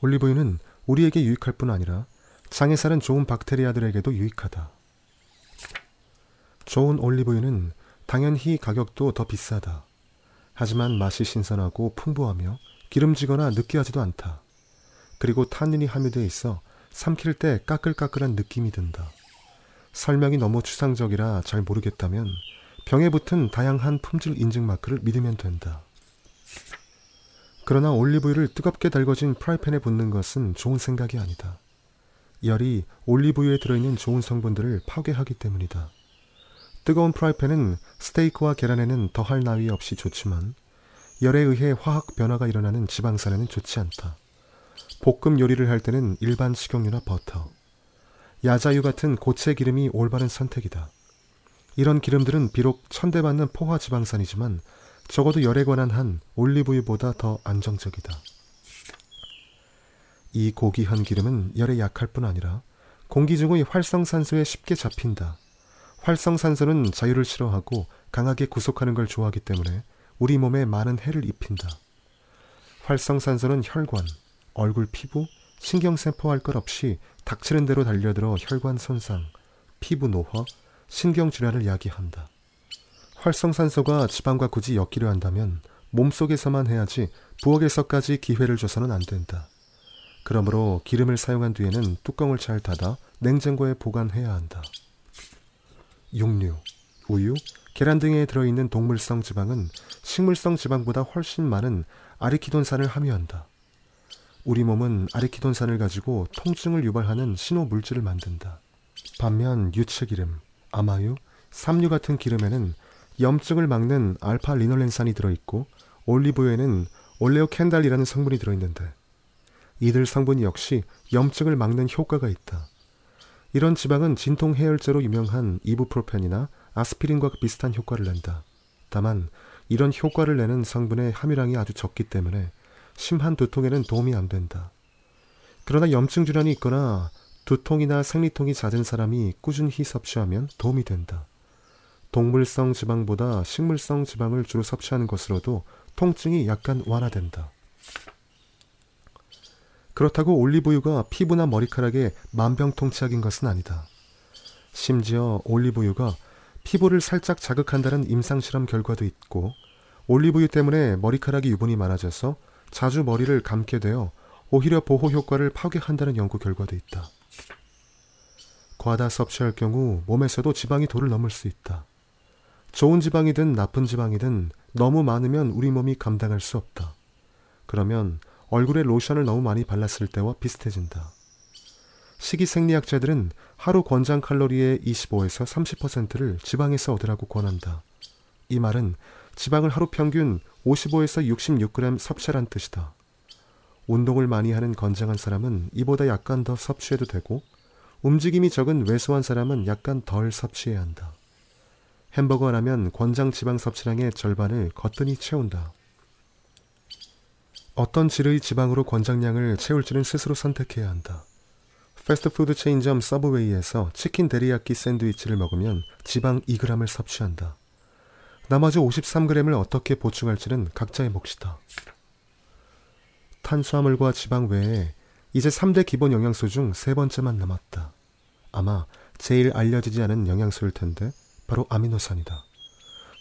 올리브유는 우리에게 유익할 뿐 아니라 장에 사는 좋은 박테리아들에게도 유익하다. 좋은 올리브유는 당연히 가격도 더 비싸다. 하지만 맛이 신선하고 풍부하며 기름지거나 느끼하지도 않다. 그리고 탄닌이 함유되어 있어 삼킬 때 까끌까끌한 느낌이 든다. 설명이 너무 추상적이라 잘 모르겠다면 병에 붙은 다양한 품질 인증 마크를 믿으면 된다. 그러나 올리브유를 뜨겁게 달궈진 프라이팬에 붓는 것은 좋은 생각이 아니다. 열이 올리브유에 들어있는 좋은 성분들을 파괴하기 때문이다. 뜨거운 프라이팬은 스테이크와 계란에는 더할 나위 없이 좋지만 열에 의해 화학 변화가 일어나는 지방산에는 좋지 않다. 볶음 요리를 할 때는 일반 식용유나 버터, 야자유 같은 고체 기름이 올바른 선택이다. 이런 기름들은 비록 천대받는 포화 지방산이지만 적어도 열에 관한 한 올리브유보다 더 안정적이다. 이 고귀한 기름은 열에 약할 뿐 아니라 공기 중의 활성산소에 쉽게 잡힌다. 활성산소는 자유를 싫어하고 강하게 구속하는 걸 좋아하기 때문에 우리 몸에 많은 해를 입힌다. 활성산소는 혈관, 얼굴 피부, 신경세포 할 것 없이 닥치는 대로 달려들어 혈관 손상, 피부 노화, 신경질환을 야기한다. 활성산소가 지방과 굳이 엮이려 한다면 몸속에서만 해야지 부엌에서까지 기회를 줘서는 안 된다. 그러므로 기름을 사용한 뒤에는 뚜껑을 잘 닫아 냉장고에 보관해야 한다. 육류, 우유, 계란 등에 들어있는 동물성 지방은 식물성 지방보다 훨씬 많은 아리키돈산을 함유한다. 우리 몸은 아리키돈산을 가지고 통증을 유발하는 신호 물질을 만든다. 반면 유체기름, 아마유, 삼류 같은 기름에는 염증을 막는 알파 리놀렌산이 들어있고 올리브유에는 올레오캔달이라는 성분이 들어있는데 이들 성분 역시 염증을 막는 효과가 있다. 이런 지방은 진통 해열제로 유명한 이부프로펜이나 아스피린과 비슷한 효과를 낸다. 다만 이런 효과를 내는 성분의 함유량이 아주 적기 때문에 심한 두통에는 도움이 안 된다. 그러나 염증 질환이 있거나 두통이나 생리통이 잦은 사람이 꾸준히 섭취하면 도움이 된다. 동물성 지방보다 식물성 지방을 주로 섭취하는 것으로도 통증이 약간 완화된다. 그렇다고 올리브유가 피부나 머리카락에 만병통치약인 것은 아니다. 심지어 올리브유가 피부를 살짝 자극한다는 임상실험 결과도 있고 올리브유 때문에 머리카락이 유분이 많아져서 자주 머리를 감게 되어 오히려 보호 효과를 파괴한다는 연구 결과도 있다. 과다 섭취할 경우 몸에서도 지방이 도를 넘을 수 있다. 좋은 지방이든 나쁜 지방이든 너무 많으면 우리 몸이 감당할 수 없다. 그러면 얼굴에 로션을 너무 많이 발랐을 때와 비슷해진다. 식이 생리학자들은 하루 권장 칼로리의 25에서 30%를 지방에서 얻으라고 권한다. 이 말은 지방을 하루 평균 55에서 66g 섭취하란 뜻이다. 운동을 많이 하는 건장한 사람은 이보다 약간 더 섭취해도 되고 움직임이 적은 왜소한 사람은 약간 덜 섭취해야 한다. 햄버거 라면 권장 지방 섭취량의 절반을 거뜬히 채운다. 어떤 질의 지방으로 권장량을 채울지는 스스로 선택해야 한다. 패스트푸드 체인점 서브웨이에서 치킨 데리야끼 샌드위치를 먹으면 지방 2g을 섭취한다. 나머지 53g을 어떻게 보충할지는 각자의 몫이다. 탄수화물과 지방 외에 이제 3대 기본 영양소 중 세 번째만 남았다. 아마 제일 알려지지 않은 영양소일 텐데 바로 아미노산이다.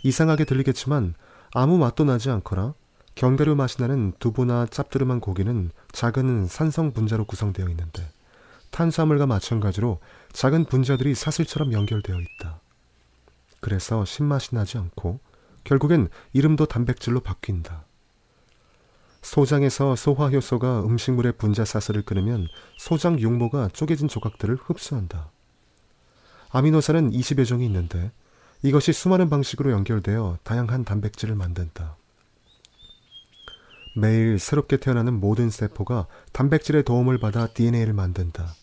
이상하게 들리겠지만 아무 맛도 나지 않거나 견과류 맛이 나는 두부나 짭조름한 고기는 작은 산성 분자로 구성되어 있는데 탄수화물과 마찬가지로 작은 분자들이 사슬처럼 연결되어 있다. 그래서 신맛이 나지 않고 결국엔 이름도 단백질로 바뀐다. 소장에서 소화 효소가 음식물의 분자 사슬을 끊으면 소장 육모가 쪼개진 조각들을 흡수한다. 아미노산은 20여 종이 있는데 이것이 수많은 방식으로 연결되어 다양한 단백질을 만든다. 매일 새롭게 태어나는 모든 세포가 단백질의 도움을 받아 DNA를 만든다.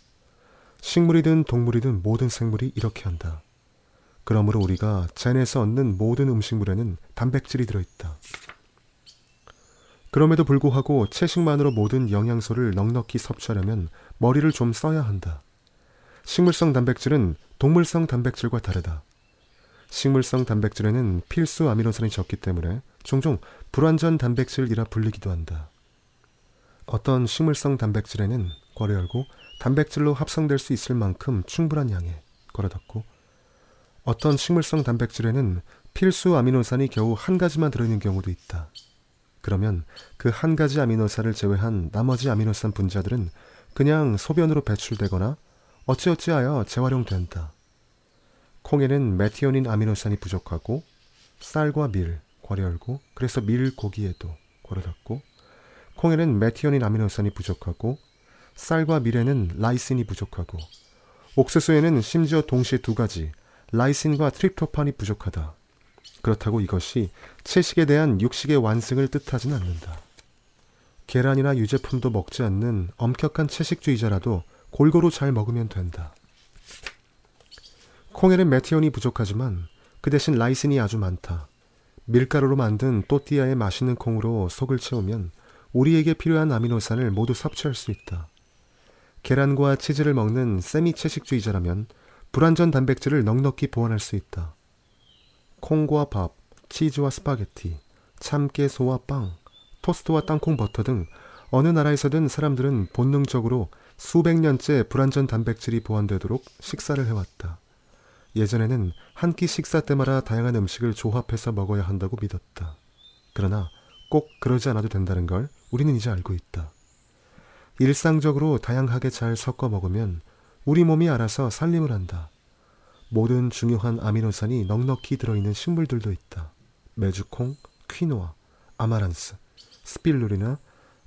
식물이든 동물이든 모든 생물이 이렇게 한다. 그러므로 우리가 젠에서 얻는 모든 음식물에는 단백질이 들어있다. 그럼에도 불구하고 채식만으로 모든 영양소를 넉넉히 섭취하려면 머리를 좀 써야 한다. 식물성 단백질은 동물성 단백질과 다르다. 식물성 단백질에는 필수 아미노산이 적기 때문에 종종 불완전 단백질이라 불리기도 한다. 어떤 식물성 단백질에는 괄호 열고 단백질로 합성될 수 있을 만큼 충분한 양의 괄호 닫고 어떤 식물성 단백질에는 필수 아미노산이 겨우 한 가지만 들어있는 경우도 있다. 그러면 그 한 가지 아미노산을 제외한 나머지 아미노산 분자들은 그냥 소변으로 배출되거나 어찌어찌하여 재활용된다. 콩에는 메티오닌 아미노산이 부족하고 쌀과 밀, 괄호 열고 그래서 밀 고기에도 괄호 닫고 콩에는 메티오닌 아미노산이 부족하고 쌀과 밀에는 라이신이 부족하고 옥수수에는 심지어 동시에 두 가지 라이신과 트립토판이 부족하다. 그렇다고 이것이 채식에 대한 육식의 완승을 뜻하진 않는다. 계란이나 유제품도 먹지 않는 엄격한 채식주의자라도 골고루 잘 먹으면 된다. 콩에는 메티온이 부족하지만 그 대신 라이신이 아주 많다. 밀가루로 만든 또띠아에 맛있는 콩으로 속을 채우면 우리에게 필요한 아미노산을 모두 섭취할 수 있다. 계란과 치즈를 먹는 세미 채식주의자라면 불완전 단백질을 넉넉히 보완할 수 있다. 콩과 밥, 치즈와 스파게티, 참깨소스와 빵, 토스트와 땅콩 버터 등 어느 나라에서든 사람들은 본능적으로 수백 년째 불완전 단백질이 보완되도록 식사를 해왔다. 예전에는 한 끼 식사 때마다 다양한 음식을 조합해서 먹어야 한다고 믿었다. 그러나 꼭 그러지 않아도 된다는 걸 우리는 이제 알고 있다. 일상적으로 다양하게 잘 섞어 먹으면 우리 몸이 알아서 살림을 한다. 모든 중요한 아미노산이 넉넉히 들어있는 식물들도 있다. 메주콩, 퀴노아, 아마란스, 스필루리나,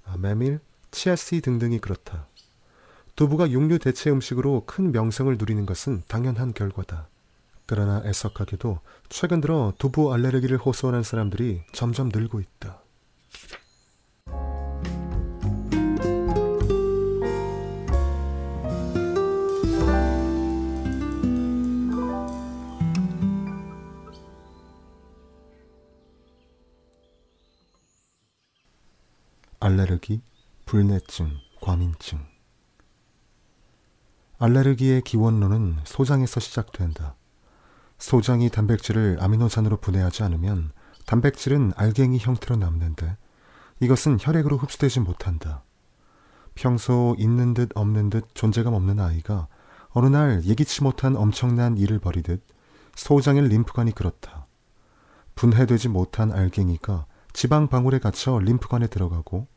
아, 메밀, 치아씨 등등이 그렇다. 두부가 육류 대체 음식으로 큰 명성을 누리는 것은 당연한 결과다. 그러나 애석하게도 최근 들어 두부 알레르기를 호소하는 사람들이 점점 늘고 있다. 알레르기, 불내증, 과민증. 알레르기의 기원론은 소장에서 시작된다. 소장이 단백질을 아미노산으로 분해하지 않으면 단백질은 알갱이 형태로 남는데 이것은 혈액으로 흡수되지 못한다. 평소 있는 듯 없는 듯 존재감 없는 아이가 어느 날 예기치 못한 엄청난 일을 벌이듯 소장의 림프관이 그렇다. 분해되지 못한 알갱이가 지방 방울에 갇혀 림프관에 들어가고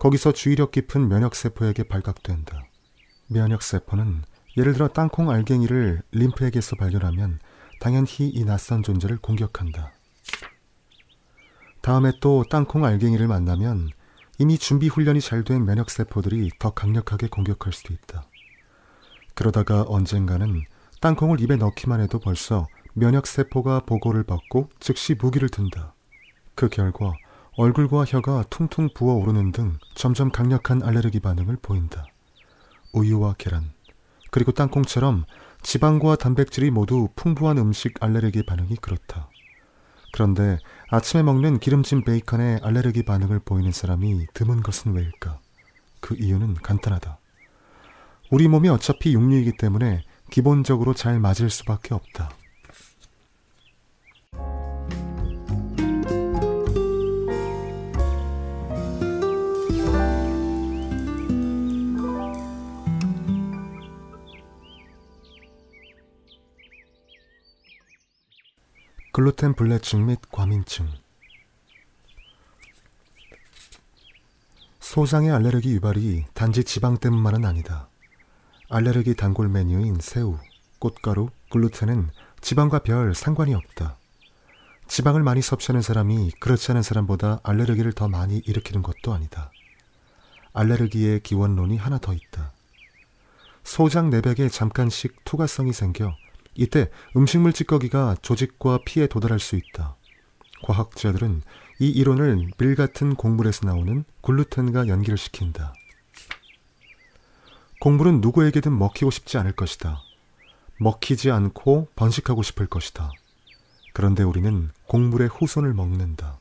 거기서 주의력 깊은 면역세포에게 발각된다. 면역세포는 예를 들어 땅콩 알갱이를 림프에게서 발견하면 당연히 이 낯선 존재를 공격한다. 다음에 또 땅콩 알갱이를 만나면 이미 준비 훈련이 잘 된 면역세포들이 더 강력하게 공격할 수도 있다. 그러다가 언젠가는 땅콩을 입에 넣기만 해도 벌써 면역세포가 보고를 받고 즉시 무기를 든다. 그 결과 얼굴과 혀가 퉁퉁 부어오르는 등 점점 강력한 알레르기 반응을 보인다. 우유와 계란, 그리고 땅콩처럼 지방과 단백질이 모두 풍부한 음식 알레르기 반응이 그렇다. 그런데 아침에 먹는 기름진 베이컨에 알레르기 반응을 보이는 사람이 드문 것은 왜일까? 그 이유는 간단하다. 우리 몸이 어차피 육류이기 때문에 기본적으로 잘 맞을 수밖에 없다. 글루텐 불내증 및 과민증 소장의 알레르기 유발이 단지 지방 때문만은 아니다. 알레르기 단골 메뉴인 새우, 꽃가루, 글루텐은 지방과 별 상관이 없다. 지방을 많이 섭취하는 사람이 그렇지 않은 사람보다 알레르기를 더 많이 일으키는 것도 아니다. 알레르기의 기원론이 하나 더 있다. 소장 내백에 잠깐씩 투과성이 생겨 이때 음식물 찌꺼기가 조직과 피에 도달할 수 있다. 과학자들은 이 이론을 밀 같은 곡물에서 나오는 글루텐과 연결시킨다. 곡물은 누구에게든 먹히고 싶지 않을 것이다. 먹히지 않고 번식하고 싶을 것이다. 그런데 우리는 곡물의 후손을 먹는다.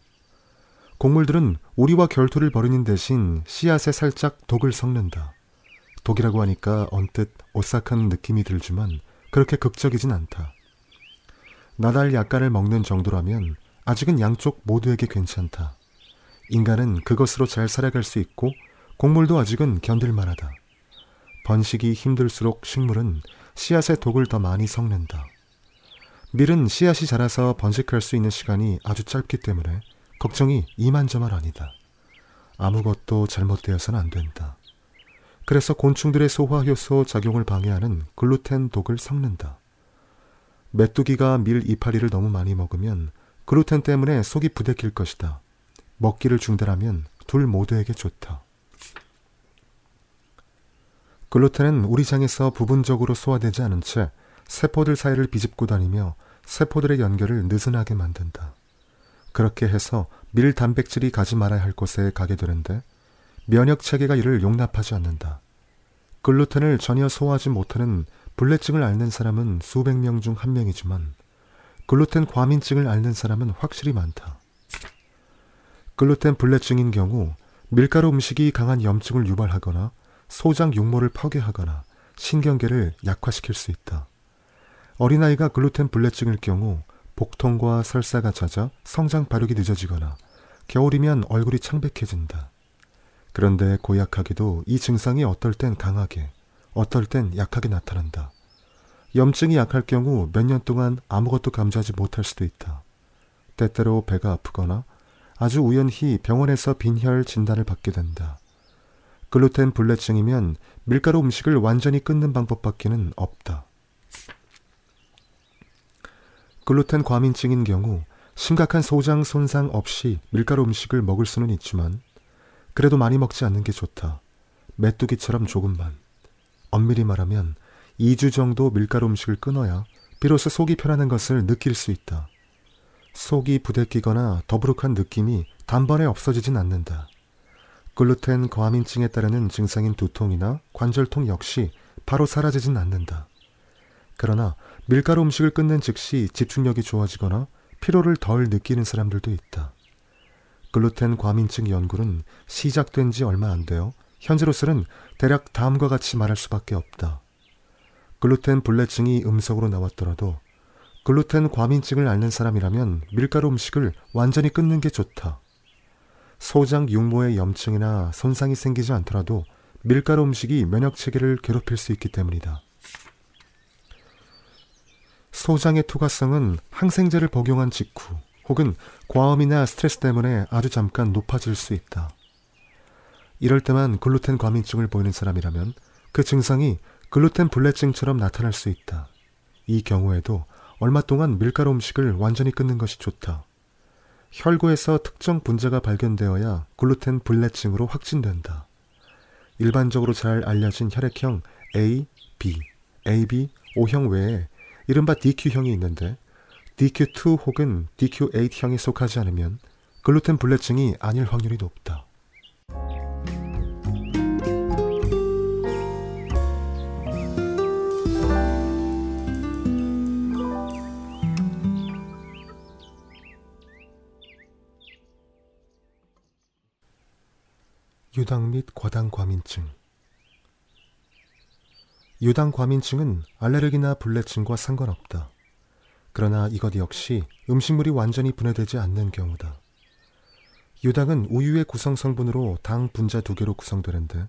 곡물들은 우리와 결투를 벌이는 대신 씨앗에 살짝 독을 섞는다. 독이라고 하니까 언뜻 오싹한 느낌이 들지만 그렇게 극적이진 않다. 나달 약간을 먹는 정도라면 아직은 양쪽 모두에게 괜찮다. 인간은 그것으로 잘 살아갈 수 있고 곡물도 아직은 견딜만하다. 번식이 힘들수록 식물은 씨앗의 독을 더 많이 섞는다. 밀은 씨앗이 자라서 번식할 수 있는 시간이 아주 짧기 때문에 걱정이 이만저만 아니다. 아무것도 잘못되어서는 안 된다. 그래서 곤충들의 소화 효소 작용을 방해하는 글루텐 독을 섞는다. 메뚜기가 밀 이파리를 너무 많이 먹으면 글루텐 때문에 속이 부대낄 것이다. 먹기를 중단하면 둘 모두에게 좋다. 글루텐은 우리 장에서 부분적으로 소화되지 않은 채 세포들 사이를 비집고 다니며 세포들의 연결을 느슨하게 만든다. 그렇게 해서 밀 단백질이 가지 말아야 할 곳에 가게 되는데 면역 체계가 이를 용납하지 않는다. 글루텐을 전혀 소화하지 못하는 불내증을 앓는 사람은 수백 명 중 한 명이지만 글루텐 과민증을 앓는 사람은 확실히 많다. 글루텐 불내증인 경우 밀가루 음식이 강한 염증을 유발하거나 소장 육모를 파괴하거나 신경계를 약화시킬 수 있다. 어린아이가 글루텐 불내증일 경우 복통과 설사가 잦아 성장 발육이 늦어지거나 겨울이면 얼굴이 창백해진다. 그런데 고약하게도 이 증상이 어떨 땐 강하게, 어떨 땐 약하게 나타난다. 염증이 약할 경우 몇 년 동안 아무것도 감지하지 못할 수도 있다. 때때로 배가 아프거나 아주 우연히 병원에서 빈혈 진단을 받게 된다. 글루텐 불내증이면 밀가루 음식을 완전히 끊는 방법밖에는 없다. 글루텐 과민증인 경우 심각한 소장 손상 없이 밀가루 음식을 먹을 수는 있지만 그래도 많이 먹지 않는 게 좋다. 메뚜기처럼 조금만. 엄밀히 말하면 2주 정도 밀가루 음식을 끊어야 비로소 속이 편하는 것을 느낄 수 있다. 속이 부대끼거나 더부룩한 느낌이 단번에 없어지진 않는다. 글루텐 과민증에 따르는 증상인 두통이나 관절통 역시 바로 사라지진 않는다. 그러나 밀가루 음식을 끊는 즉시 집중력이 좋아지거나 피로를 덜 느끼는 사람들도 있다. 글루텐 과민증 연구는 시작된 지 얼마 안 되어 현재로서는 대략 다음과 같이 말할 수밖에 없다. 글루텐 불내증이 음성으로 나왔더라도 글루텐 과민증을 앓는 사람이라면 밀가루 음식을 완전히 끊는 게 좋다. 소장 육모의 염증이나 손상이 생기지 않더라도 밀가루 음식이 면역 체계를 괴롭힐 수 있기 때문이다. 소장의 투과성은 항생제를 복용한 직후 혹은 과음이나 스트레스 때문에 아주 잠깐 높아질 수 있다. 이럴 때만 글루텐 과민증을 보이는 사람이라면 그 증상이 글루텐 불내증처럼 나타날 수 있다. 이 경우에도 얼마 동안 밀가루 음식을 완전히 끊는 것이 좋다. 혈구에서 특정 분자가 발견되어야 글루텐 불내증으로 확진된다. 일반적으로 잘 알려진 혈액형 A, B, AB, O형 외에 이른바 DQ형이 있는데 DQ2 혹은 DQ8형에 속하지 않으면 글루텐 불내증이 아닐 확률이 높다. 유당 및 과당 과민증 유당 과민증은 알레르기나 불내증과 상관없다. 그러나 이것 역시 음식물이 완전히 분해되지 않는 경우다. 유당은 우유의 구성 성분으로 당 분자 두 개로 구성되는데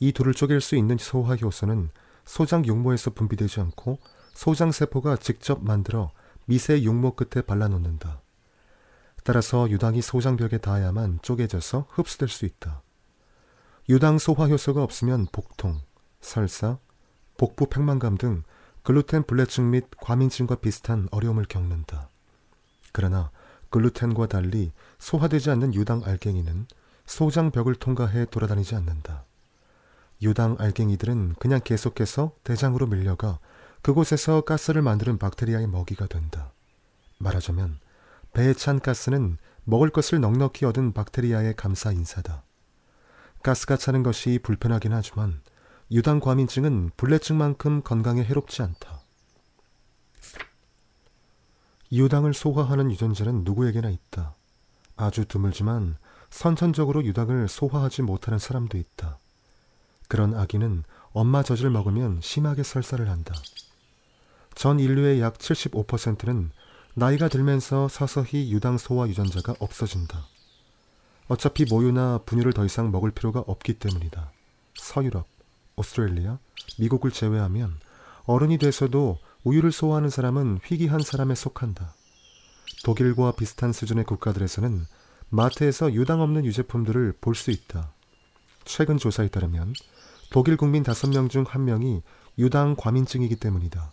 이 둘을 쪼갤 수 있는 소화 효소는 소장 육모에서 분비되지 않고 소장 세포가 직접 만들어 미세 육모 끝에 발라놓는다. 따라서 유당이 소장벽에 닿아야만 쪼개져서 흡수될 수 있다. 유당 소화 효소가 없으면 복통, 설사, 복부 팽만감 등 글루텐 불내증 및 과민증과 비슷한 어려움을 겪는다. 그러나 글루텐과 달리 소화되지 않는 유당 알갱이는 소장벽을 통과해 돌아다니지 않는다. 유당 알갱이들은 그냥 계속해서 대장으로 밀려가 그곳에서 가스를 만드는 박테리아의 먹이가 된다. 말하자면 배에 찬 가스는 먹을 것을 넉넉히 얻은 박테리아의 감사 인사다. 가스가 차는 것이 불편하긴 하지만 유당 과민증은 불내증만큼 건강에 해롭지 않다. 유당을 소화하는 유전자는 누구에게나 있다. 아주 드물지만 선천적으로 유당을 소화하지 못하는 사람도 있다. 그런 아기는 엄마 젖을 먹으면 심하게 설사를 한다. 전 인류의 약 75%는 나이가 들면서 서서히 유당 소화 유전자가 없어진다. 어차피 모유나 분유를 더 이상 먹을 필요가 없기 때문이다. 서유럽, 오스트레일리아, 미국을 제외하면 어른이 돼서도 우유를 소화하는 사람은 희귀한 사람에 속한다. 독일과 비슷한 수준의 국가들에서는 마트에서 유당 없는 유제품들을 볼 수 있다. 최근 조사에 따르면 독일 국민 5명 중 1명이 유당 과민증이기 때문이다.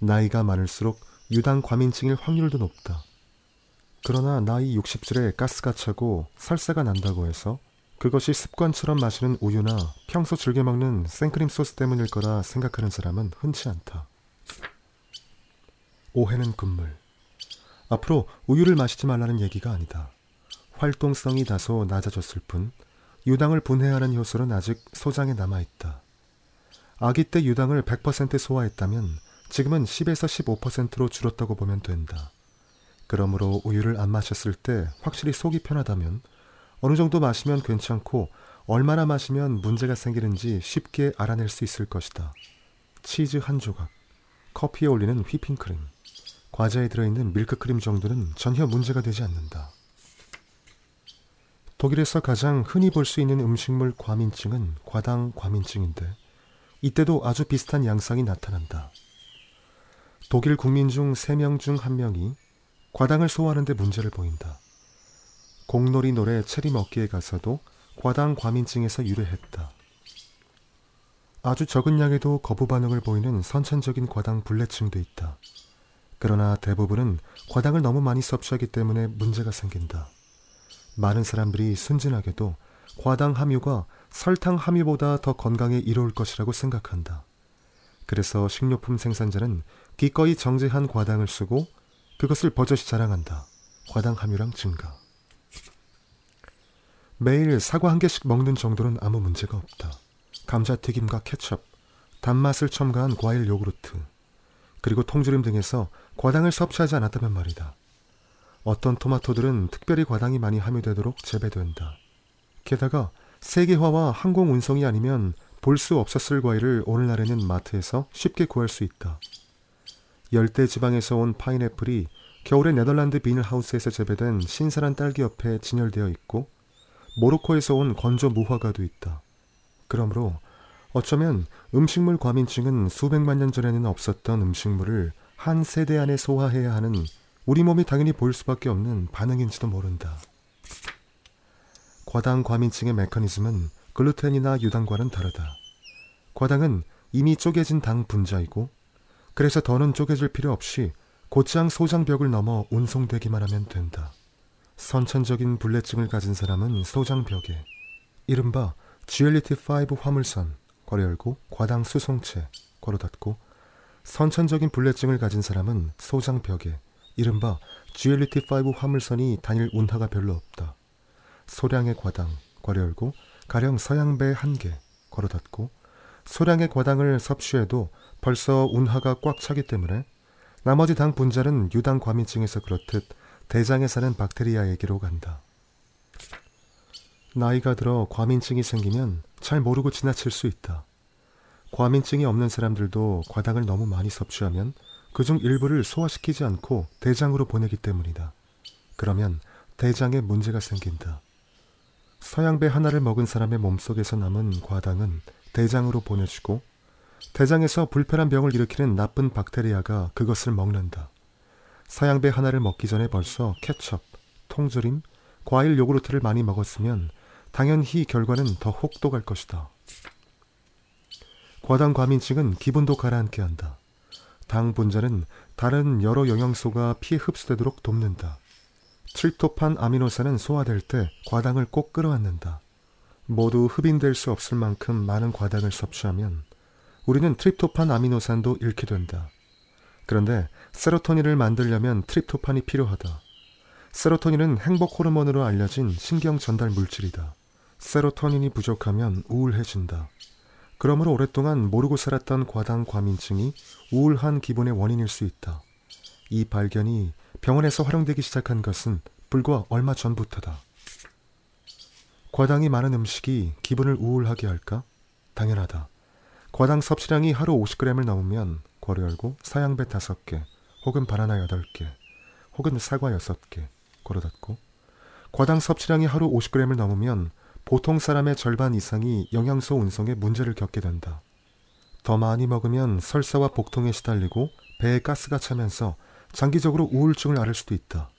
나이가 많을수록 유당 과민증일 확률도 높다. 그러나 나이 60줄에 가스가 차고 설사가 난다고 해서 그것이 습관처럼 마시는 우유나 평소 즐겨 먹는 생크림 소스 때문일 거라 생각하는 사람은 흔치 않다. 오해는 금물. 앞으로 우유를 마시지 말라는 얘기가 아니다. 활동성이 다소 낮아졌을 뿐 유당을 분해하는 효소는 아직 소장에 남아있다. 아기 때 유당을 100% 소화했다면 지금은 10에서 15%로 줄었다고 보면 된다. 그러므로 우유를 안 마셨을 때 확실히 속이 편하다면 어느 정도 마시면 괜찮고 얼마나 마시면 문제가 생기는지 쉽게 알아낼 수 있을 것이다. 치즈 한 조각, 커피에 올리는 휘핑크림, 과자에 들어있는 밀크크림 정도는 전혀 문제가 되지 않는다. 독일에서 가장 흔히 볼 수 있는 음식물 과민증은 과당 과민증인데 이때도 아주 비슷한 양상이 나타난다. 독일 국민 중 3명 중 1명이 과당을 소화하는 데 문제를 보인다. 공놀이 노래 체리 먹기에 가서도 과당 과민증에서 유래했다. 아주 적은 양에도 거부 반응을 보이는 선천적인 과당 불내증도 있다. 그러나 대부분은 과당을 너무 많이 섭취하기 때문에 문제가 생긴다. 많은 사람들이 순진하게도 과당 함유가 설탕 함유보다 더 건강에 이로울 것이라고 생각한다. 그래서 식료품 생산자는 기꺼이 정제한 과당을 쓰고 그것을 버젓이 자랑한다. 과당 함유량 증가. 매일 사과 한 개씩 먹는 정도는 아무 문제가 없다. 감자튀김과 케첩, 단맛을 첨가한 과일 요구르트, 그리고 통조림 등에서 과당을 섭취하지 않았다면 말이다. 어떤 토마토들은 특별히 과당이 많이 함유되도록 재배된다. 게다가 세계화와 항공 운송이 아니면 볼 수 없었을 과일을 오늘날에는 마트에서 쉽게 구할 수 있다. 열대 지방에서 온 파인애플이 겨울에 네덜란드 비닐하우스에서 재배된 신선한 딸기 옆에 진열되어 있고 모로코에서 온 건조 무화과도 있다. 그러므로 어쩌면 음식물 과민증은 수백만 년 전에는 없었던 음식물을 한 세대 안에 소화해야 하는 우리 몸이 당연히 보일 수밖에 없는 반응인지도 모른다. 과당 과민증의 메커니즘은 글루텐이나 유당과는 다르다. 과당은 이미 쪼개진 당 분자이고 그래서 더는 쪼개질 필요 없이 곧장 소장벽을 넘어 운송되기만 하면 된다. 선천적인 불내증을 가진 사람은 소장벽에 이른바 GLT5 화물선 괄호 열고 과당 수송체 괄호 닫고 선천적인 불내증을 가진 사람은 소장벽에 이른바 GLT5 화물선이 단일 운하가 별로 없다. 소량의 과당, 괄호 열고, 가령 서양배 한 개, 괄호 닫고, 소량의 과당을 섭취해도 벌써 운하가 꽉 차기 때문에 나머지 당 분자는 유당 과민증에서 그렇듯 대장에 사는 박테리아에게로 간다. 나이가 들어 과민증이 생기면 잘 모르고 지나칠 수 있다. 과민증이 없는 사람들도 과당을 너무 많이 섭취하면 그중 일부를 소화시키지 않고 대장으로 보내기 때문이다. 그러면 대장에 문제가 생긴다. 서양배 하나를 먹은 사람의 몸속에서 남은 과당은 대장으로 보내주고 대장에서 불편한 병을 일으키는 나쁜 박테리아가 그것을 먹는다. 서양배 하나를 먹기 전에 벌써 케첩, 통조림, 과일 요구르트를 많이 먹었으면 당연히 결과는 더 혹독할 것이다. 과당 과민증은 기분도 가라앉게 한다. 당 분자는 다른 여러 영양소가 피에 흡수되도록 돕는다. 트립토판 아미노산은 소화될 때 과당을 꼭 끌어안는다. 모두 흡인될 수 없을 만큼 많은 과당을 섭취하면 우리는 트립토판 아미노산도 잃게 된다. 그런데 세로토닌을 만들려면 트립토판이 필요하다. 세로토닌은 행복 호르몬으로 알려진 신경 전달 물질이다. 세로토닌이 부족하면 우울해진다. 그러므로 오랫동안 모르고 살았던 과당 과민증이 우울한 기분의 원인일 수 있다. 이 발견이 병원에서 활용되기 시작한 것은 불과 얼마 전부터다. 과당이 많은 음식이 기분을 우울하게 할까? 당연하다. 과당 섭취량이 하루 50g을 넘으면 괄호 열고 사양배 5개, 혹은 바나나 8개, 혹은 사과 6개, 괄호 닫고 과당 섭취량이 하루 50g을 넘으면 보통 사람의 절반 이상이 영양소 운송에 문제를 겪게 된다. 더 많이 먹으면 설사와 복통에 시달리고 배에 가스가 차면서 장기적으로 우울증을 앓을 수도 있다.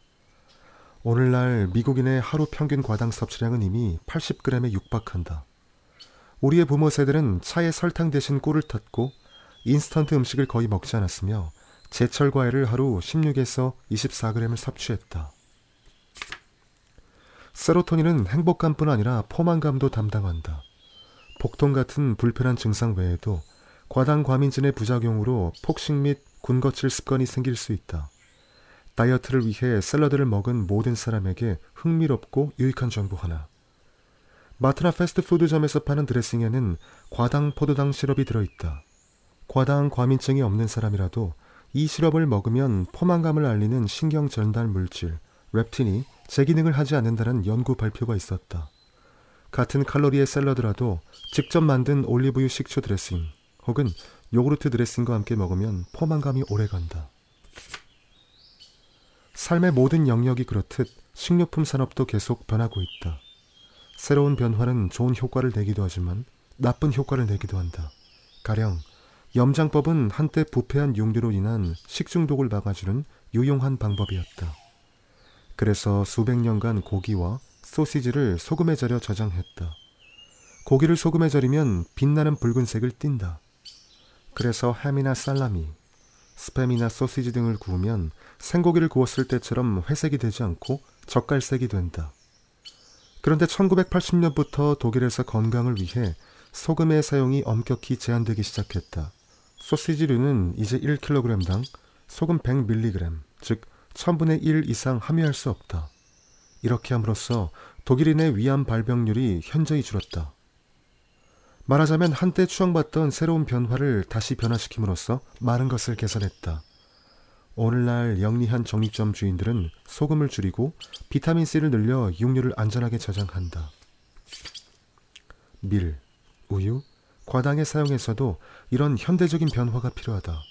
오늘날 미국인의 하루 평균 과당 섭취량은 이미 80g에 육박한다. 우리의 부모 세대는 차에 설탕 대신 꿀을 탔고 인스턴트 음식을 거의 먹지 않았으며 제철 과일을 하루 16에서 24g을 섭취했다. 세로토닌은 행복감뿐 아니라 포만감도 담당한다. 복통 같은 불편한 증상 외에도 과당 과민진의 부작용으로 폭식 및 군것질 습관이 생길 수 있다. 다이어트를 위해 샐러드를 먹은 모든 사람에게 흥미롭고 유익한 정보 하나. 마트나 패스트푸드점에서 파는 드레싱에는 과당 포도당 시럽이 들어있다. 과당 과민증이 없는 사람이라도 이 시럽을 먹으면 포만감을 알리는 신경 전달 물질 렙틴이 제 기능을 하지 않는다는 연구 발표가 있었다. 같은 칼로리의 샐러드라도 직접 만든 올리브유 식초 드레싱 혹은 요구르트 드레싱과 함께 먹으면 포만감이 오래간다. 삶의 모든 영역이 그렇듯 식료품 산업도 계속 변하고 있다. 새로운 변화는 좋은 효과를 내기도 하지만 나쁜 효과를 내기도 한다. 가령 염장법은 한때 부패한 용류로 인한 식중독을 막아주는 유용한 방법이었다. 그래서 수백 년간 고기와 소시지를 소금에 절여 저장했다. 고기를 소금에 절이면 빛나는 붉은색을 띈다. 그래서 햄이나 살라미, 스팸이나 소시지 등을 구우면 생고기를 구웠을 때처럼 회색이 되지 않고 젓갈색이 된다. 그런데 1980년부터 독일에서 건강을 위해 소금의 사용이 엄격히 제한되기 시작했다. 소시지류는 이제 1kg당 소금 100mg, 즉 1000분의 1 이상 함유할 수 없다. 이렇게 함으로써 독일인의 위암 발병률이 현저히 줄었다. 말하자면 한때 추앙받던 새로운 변화를 다시 변화시킴으로써 많은 것을 개선했다. 오늘날 영리한 정육점 주인들은 소금을 줄이고 비타민C를 늘려 육류를 안전하게 저장한다. 밀, 우유, 과당의 사용에서도 이런 현대적인 변화가 필요하다.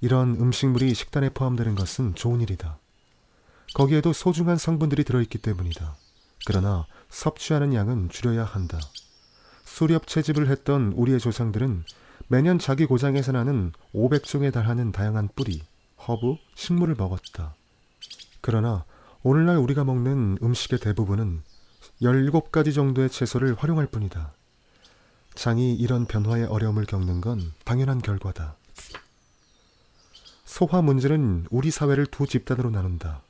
이런 음식물이 식단에 포함되는 것은 좋은 일이다. 거기에도 소중한 성분들이 들어있기 때문이다. 그러나 섭취하는 양은 줄여야 한다. 수렵 채집을 했던 우리의 조상들은 매년 자기 고장에서 나는 500종에 달하는 다양한 뿌리, 허브, 식물을 먹었다. 그러나 오늘날 우리가 먹는 음식의 대부분은 17가지 정도의 채소를 활용할 뿐이다. 장이 이런 변화에 어려움을 겪는 건 당연한 결과다. 소화 문제는 우리 사회를 두 집단으로 나눈다.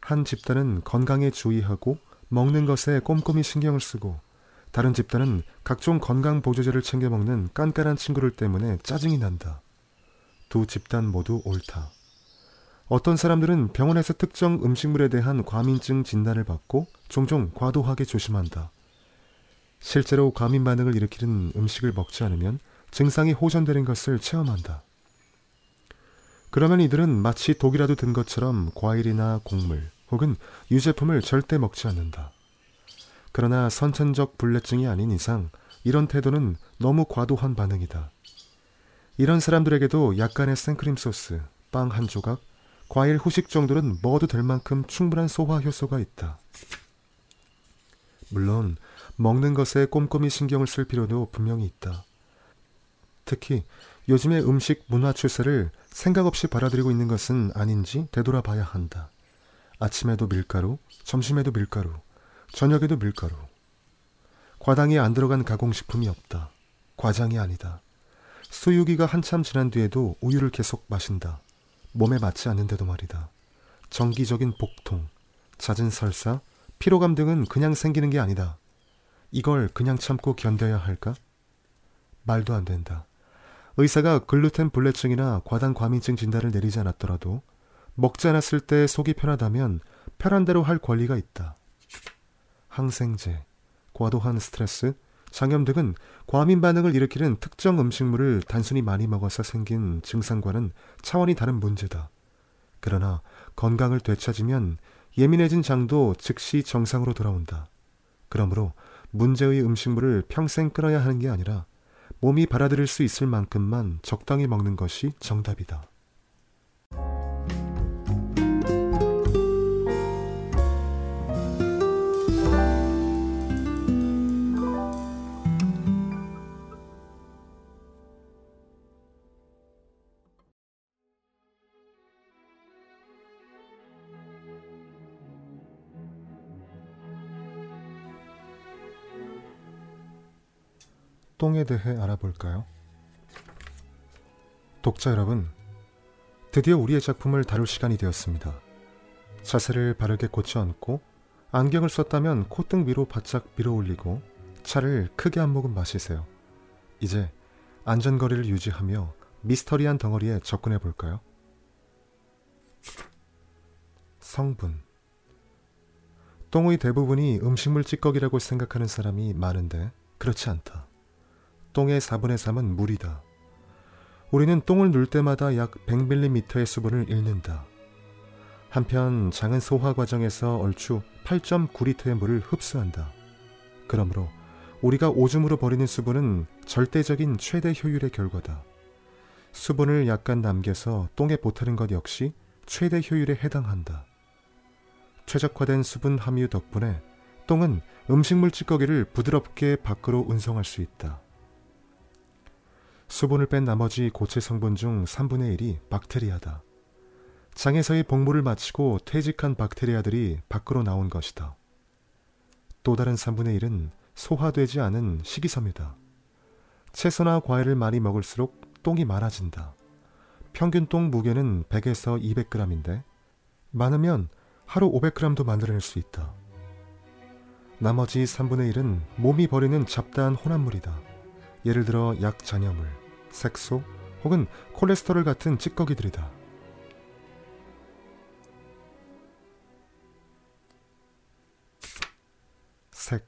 한 집단은 건강에 주의하고 먹는 것에 꼼꼼히 신경을 쓰고 다른 집단은 각종 건강 보조제를 챙겨 먹는 깐깐한 친구들 때문에 짜증이 난다. 두 집단 모두 옳다. 어떤 사람들은 병원에서 특정 음식물에 대한 과민증 진단을 받고 종종 과도하게 조심한다. 실제로 과민 반응을 일으키는 음식을 먹지 않으면 증상이 호전되는 것을 체험한다. 그러면 이들은 마치 독이라도 든 것처럼 과일이나 곡물 혹은 유제품을 절대 먹지 않는다. 그러나 선천적 불내증이 아닌 이상 이런 태도는 너무 과도한 반응이다. 이런 사람들에게도 약간의 생크림 소스, 빵 한 조각, 과일 후식 정도는 먹어도 될 만큼 충분한 소화 효소가 있다. 물론 먹는 것에 꼼꼼히 신경을 쓸 필요도 분명히 있다. 특히 요즘의 음식 문화 추세를 생각 없이 받아들이고 있는 것은 아닌지 되돌아봐야 한다. 아침에도 밀가루, 점심에도 밀가루, 저녁에도 밀가루. 과당이 안 들어간 가공식품이 없다. 과장이 아니다. 수유기가 한참 지난 뒤에도 우유를 계속 마신다. 몸에 맞지 않는데도 말이다. 정기적인 복통, 잦은 설사, 피로감 등은 그냥 생기는 게 아니다. 이걸 그냥 참고 견뎌야 할까? 말도 안 된다. 의사가 글루텐 불내증이나 과당 과민증 진단을 내리지 않았더라도 먹지 않았을 때 속이 편하다면 편한 대로 할 권리가 있다. 항생제, 과도한 스트레스, 장염 등은 과민 반응을 일으키는 특정 음식물을 단순히 많이 먹어서 생긴 증상과는 차원이 다른 문제다. 그러나 건강을 되찾으면 예민해진 장도 즉시 정상으로 돌아온다. 그러므로 문제의 음식물을 평생 끊어야 하는 게 아니라 몸이 받아들일 수 있을 만큼만 적당히 먹는 것이 정답이다. 똥에 대해 알아볼까요? 독자 여러분, 드디어 우리의 작품을 다룰 시간이 되었습니다. 자세를 바르게 고쳐 앉고 안경을 썼다면 콧등 위로 바짝 밀어 올리고 차를 크게 한 모금 마시세요. 이제 안전거리를 유지하며 미스터리한 덩어리에 접근해 볼까요? 성분 똥의 대부분이 음식물 찌꺼기라고 생각하는 사람이 많은데 그렇지 않다. 똥의 4분의 3은 물이다. 우리는 똥을 눌 때마다 약 100ml의 수분을 잃는다. 한편 장은 소화 과정에서 얼추 8.9리터의 물을 흡수한다. 그러므로 우리가 오줌으로 버리는 수분은 절대적인 최대 효율의 결과다. 수분을 약간 남겨서 똥에 보태는 것 역시 최대 효율에 해당한다. 최적화된 수분 함유 덕분에 똥은 음식물 찌꺼기를 부드럽게 밖으로 운송할 수 있다. 수분을 뺀 나머지 고체 성분 중 3분의 1이 박테리아다. 장에서의 복무를 마치고 퇴직한 박테리아들이 밖으로 나온 것이다. 또 다른 3분의 1은 소화되지 않은 식이섬유다. 채소나 과일을 많이 먹을수록 똥이 많아진다. 평균 똥 무게는 100에서 200g인데 많으면 하루 500g도 만들어낼 수 있다. 나머지 3분의 1은 몸이 버리는 잡다한 혼합물이다. 예를 들어 약 잔여물, 색소 혹은 콜레스테롤 같은 찌꺼기들이다. 색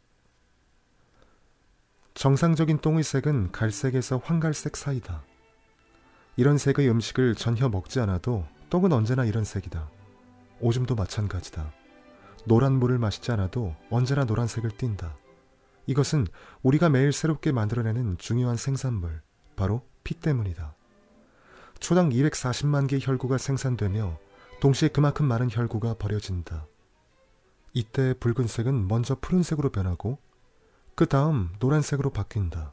정상적인 똥의 색은 갈색에서 황갈색 사이다. 이런 색의 음식을 전혀 먹지 않아도 똥은 언제나 이런 색이다. 오줌도 마찬가지다. 노란 물을 마시지 않아도 언제나 노란색을 띈다. 이것은 우리가 매일 새롭게 만들어내는 중요한 생산물, 바로 피 때문이다. 초당 240만 개의 혈구가 생산되며 동시에 그만큼 많은 혈구가 버려진다. 이때 붉은색은 먼저 푸른색으로 변하고 그 다음 노란색으로 바뀐다.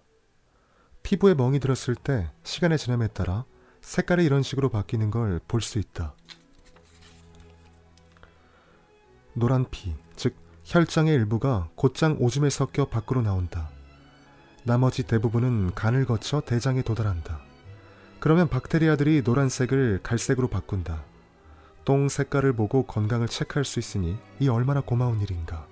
피부에 멍이 들었을 때 시간의 지남에 따라 색깔이 이런 식으로 바뀌는 걸 볼 수 있다. 노란 피, 즉 혈장의 일부가 곧장 오줌에 섞여 밖으로 나온다. 나머지 대부분은 간을 거쳐 대장에 도달한다. 그러면 박테리아들이 노란색을 갈색으로 바꾼다. 똥 색깔을 보고 건강을 체크할 수 있으니 이 얼마나 고마운 일인가.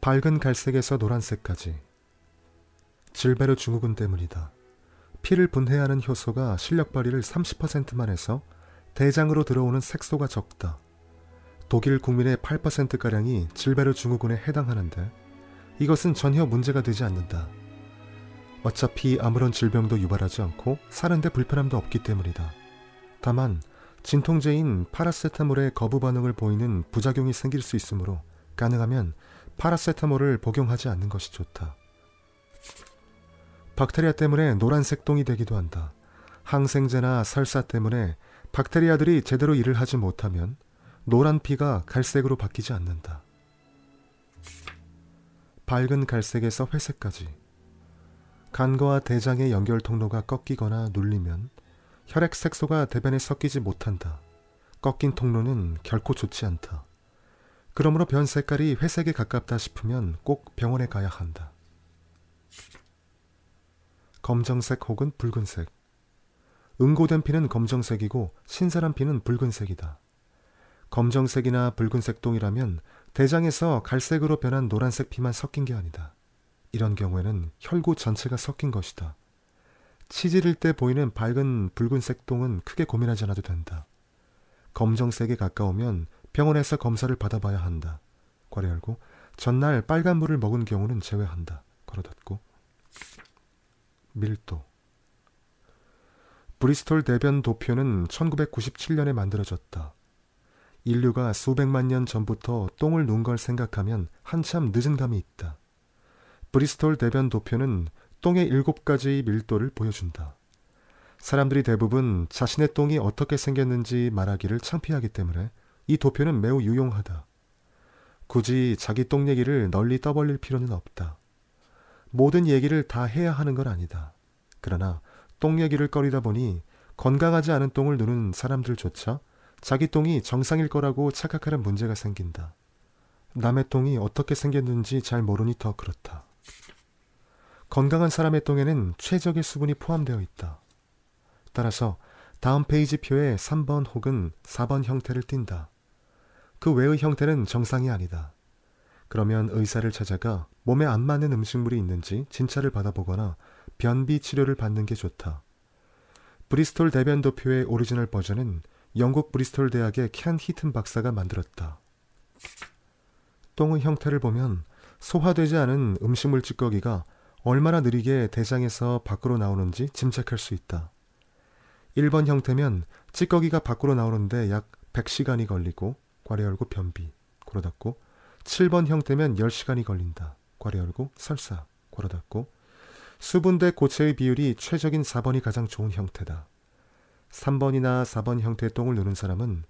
밝은 갈색에서 노란색까지. 질베르 증후군 때문이다. 피를 분해하는 효소가 실력 발휘를 30%만 해서 대장으로 들어오는 색소가 적다. 독일 국민의 8%가량이 질베르 증후군에 해당하는데 이것은 전혀 문제가 되지 않는다. 어차피 아무런 질병도 유발하지 않고 사는데 불편함도 없기 때문이다. 다만 진통제인 파라세타몰의 거부 반응을 보이는 부작용이 생길 수 있으므로 가능하면 파라세타몰을 복용하지 않는 것이 좋다. 박테리아 때문에 노란색 똥이 되기도 한다. 항생제나 설사 때문에 박테리아들이 제대로 일을 하지 못하면 노란 피가 갈색으로 바뀌지 않는다. 밝은 갈색에서 회색까지. 간과 대장의 연결 통로가 꺾이거나 눌리면 혈액 색소가 대변에 섞이지 못한다. 꺾인 통로는 결코 좋지 않다. 그러므로 변 색깔이 회색에 가깝다 싶으면 꼭 병원에 가야 한다. 검정색 혹은 붉은색. 응고된 피는 검정색이고 신선한 피는 붉은색이다. 검정색이나 붉은색 똥이라면 대장에서 갈색으로 변한 노란색 피만 섞인 게 아니다. 이런 경우에는 혈구 전체가 섞인 것이다. 치질일 때 보이는 밝은 붉은색 똥은 크게 고민하지 않아도 된다. 검정색에 가까우면 병원에서 검사를 받아봐야 한다. 열고 전날 빨간 물을 먹은 경우는 제외한다. 걸어 닫고 밀도 브리스톨 대변 도표는 1997년에 만들어졌다. 인류가 수백만 년 전부터 똥을 눈걸 생각하면 한참 늦은 감이 있다. 브리스톨 대변 도표는 똥의 일곱 가지 밀도를 보여준다. 사람들이 대부분 자신의 똥이 어떻게 생겼는지 말하기를 창피하기 때문에 이 도표는 매우 유용하다. 굳이 자기 똥 얘기를 널리 떠벌릴 필요는 없다. 모든 얘기를 다 해야 하는 건 아니다. 그러나 똥 얘기를 꺼리다 보니 건강하지 않은 똥을 누는 사람들조차 자기 똥이 정상일 거라고 착각하는 문제가 생긴다. 남의 똥이 어떻게 생겼는지 잘 모르니 더 그렇다. 건강한 사람의 똥에는 최적의 수분이 포함되어 있다. 따라서 다음 페이지 표의 3번 혹은 4번 형태를 띈다. 그 외의 형태는 정상이 아니다. 그러면 의사를 찾아가 몸에 안 맞는 음식물이 있는지 진찰을 받아보거나 변비 치료를 받는 게 좋다. 브리스톨 대변 도표의 오리지널 버전은 영국 브리스톨 대학의 캔 히튼 박사가 만들었다. 똥의 형태를 보면 소화되지 않은 음식물 찌꺼기가 얼마나 느리게 대장에서 밖으로 나오는지 짐작할 수 있다. 1번 형태면 찌꺼기가 밖으로 나오는데 약 100시간이 걸리고 괄호 열고 변비 괄호 닫고 7번 형태면 10시간이 걸린다. 괄호 열고 설사 괄호 닫고 수분 대 고체의 비율이 최적인 4번이 가장 좋은 형태다. 3번이나 4번 형태의 똥을 누는 사람은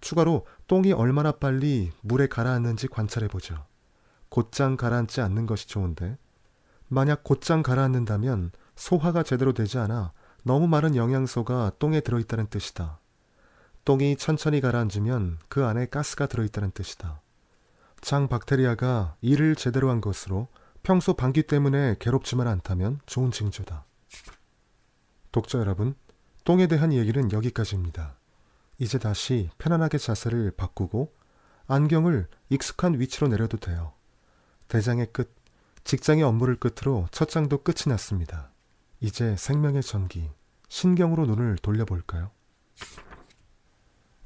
추가로 똥이 얼마나 빨리 물에 가라앉는지 관찰해 보자. 곧장 가라앉지 않는 것이 좋은데 만약 곧장 가라앉는다면 소화가 제대로 되지 않아 너무 많은 영양소가 똥에 들어있다는 뜻이다. 똥이 천천히 가라앉으면 그 안에 가스가 들어있다는 뜻이다. 장 박테리아가 일을 제대로 한 것으로 평소 방귀 때문에 괴롭지만 않다면 좋은 징조다. 독자 여러분, 똥에 대한 얘기는 여기까지입니다. 이제 다시 편안하게 자세를 바꾸고 안경을 익숙한 위치로 내려도 돼요. 대장의 끝, 직장의 업무를 끝으로 첫 장도 끝이 났습니다. 이제 생명의 전기, 신경으로 눈을 돌려볼까요?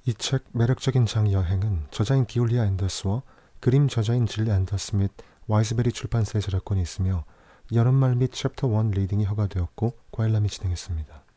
이 책 매력적인 장 여행은 저자인 기울리아 엔더스와 그림 저자인 질 엔더스 및 와이즈베리 출판사의 저작권이 있으며 여름말 및 챕터 1 리딩이 허가되었고 과일람이 진행했습니다.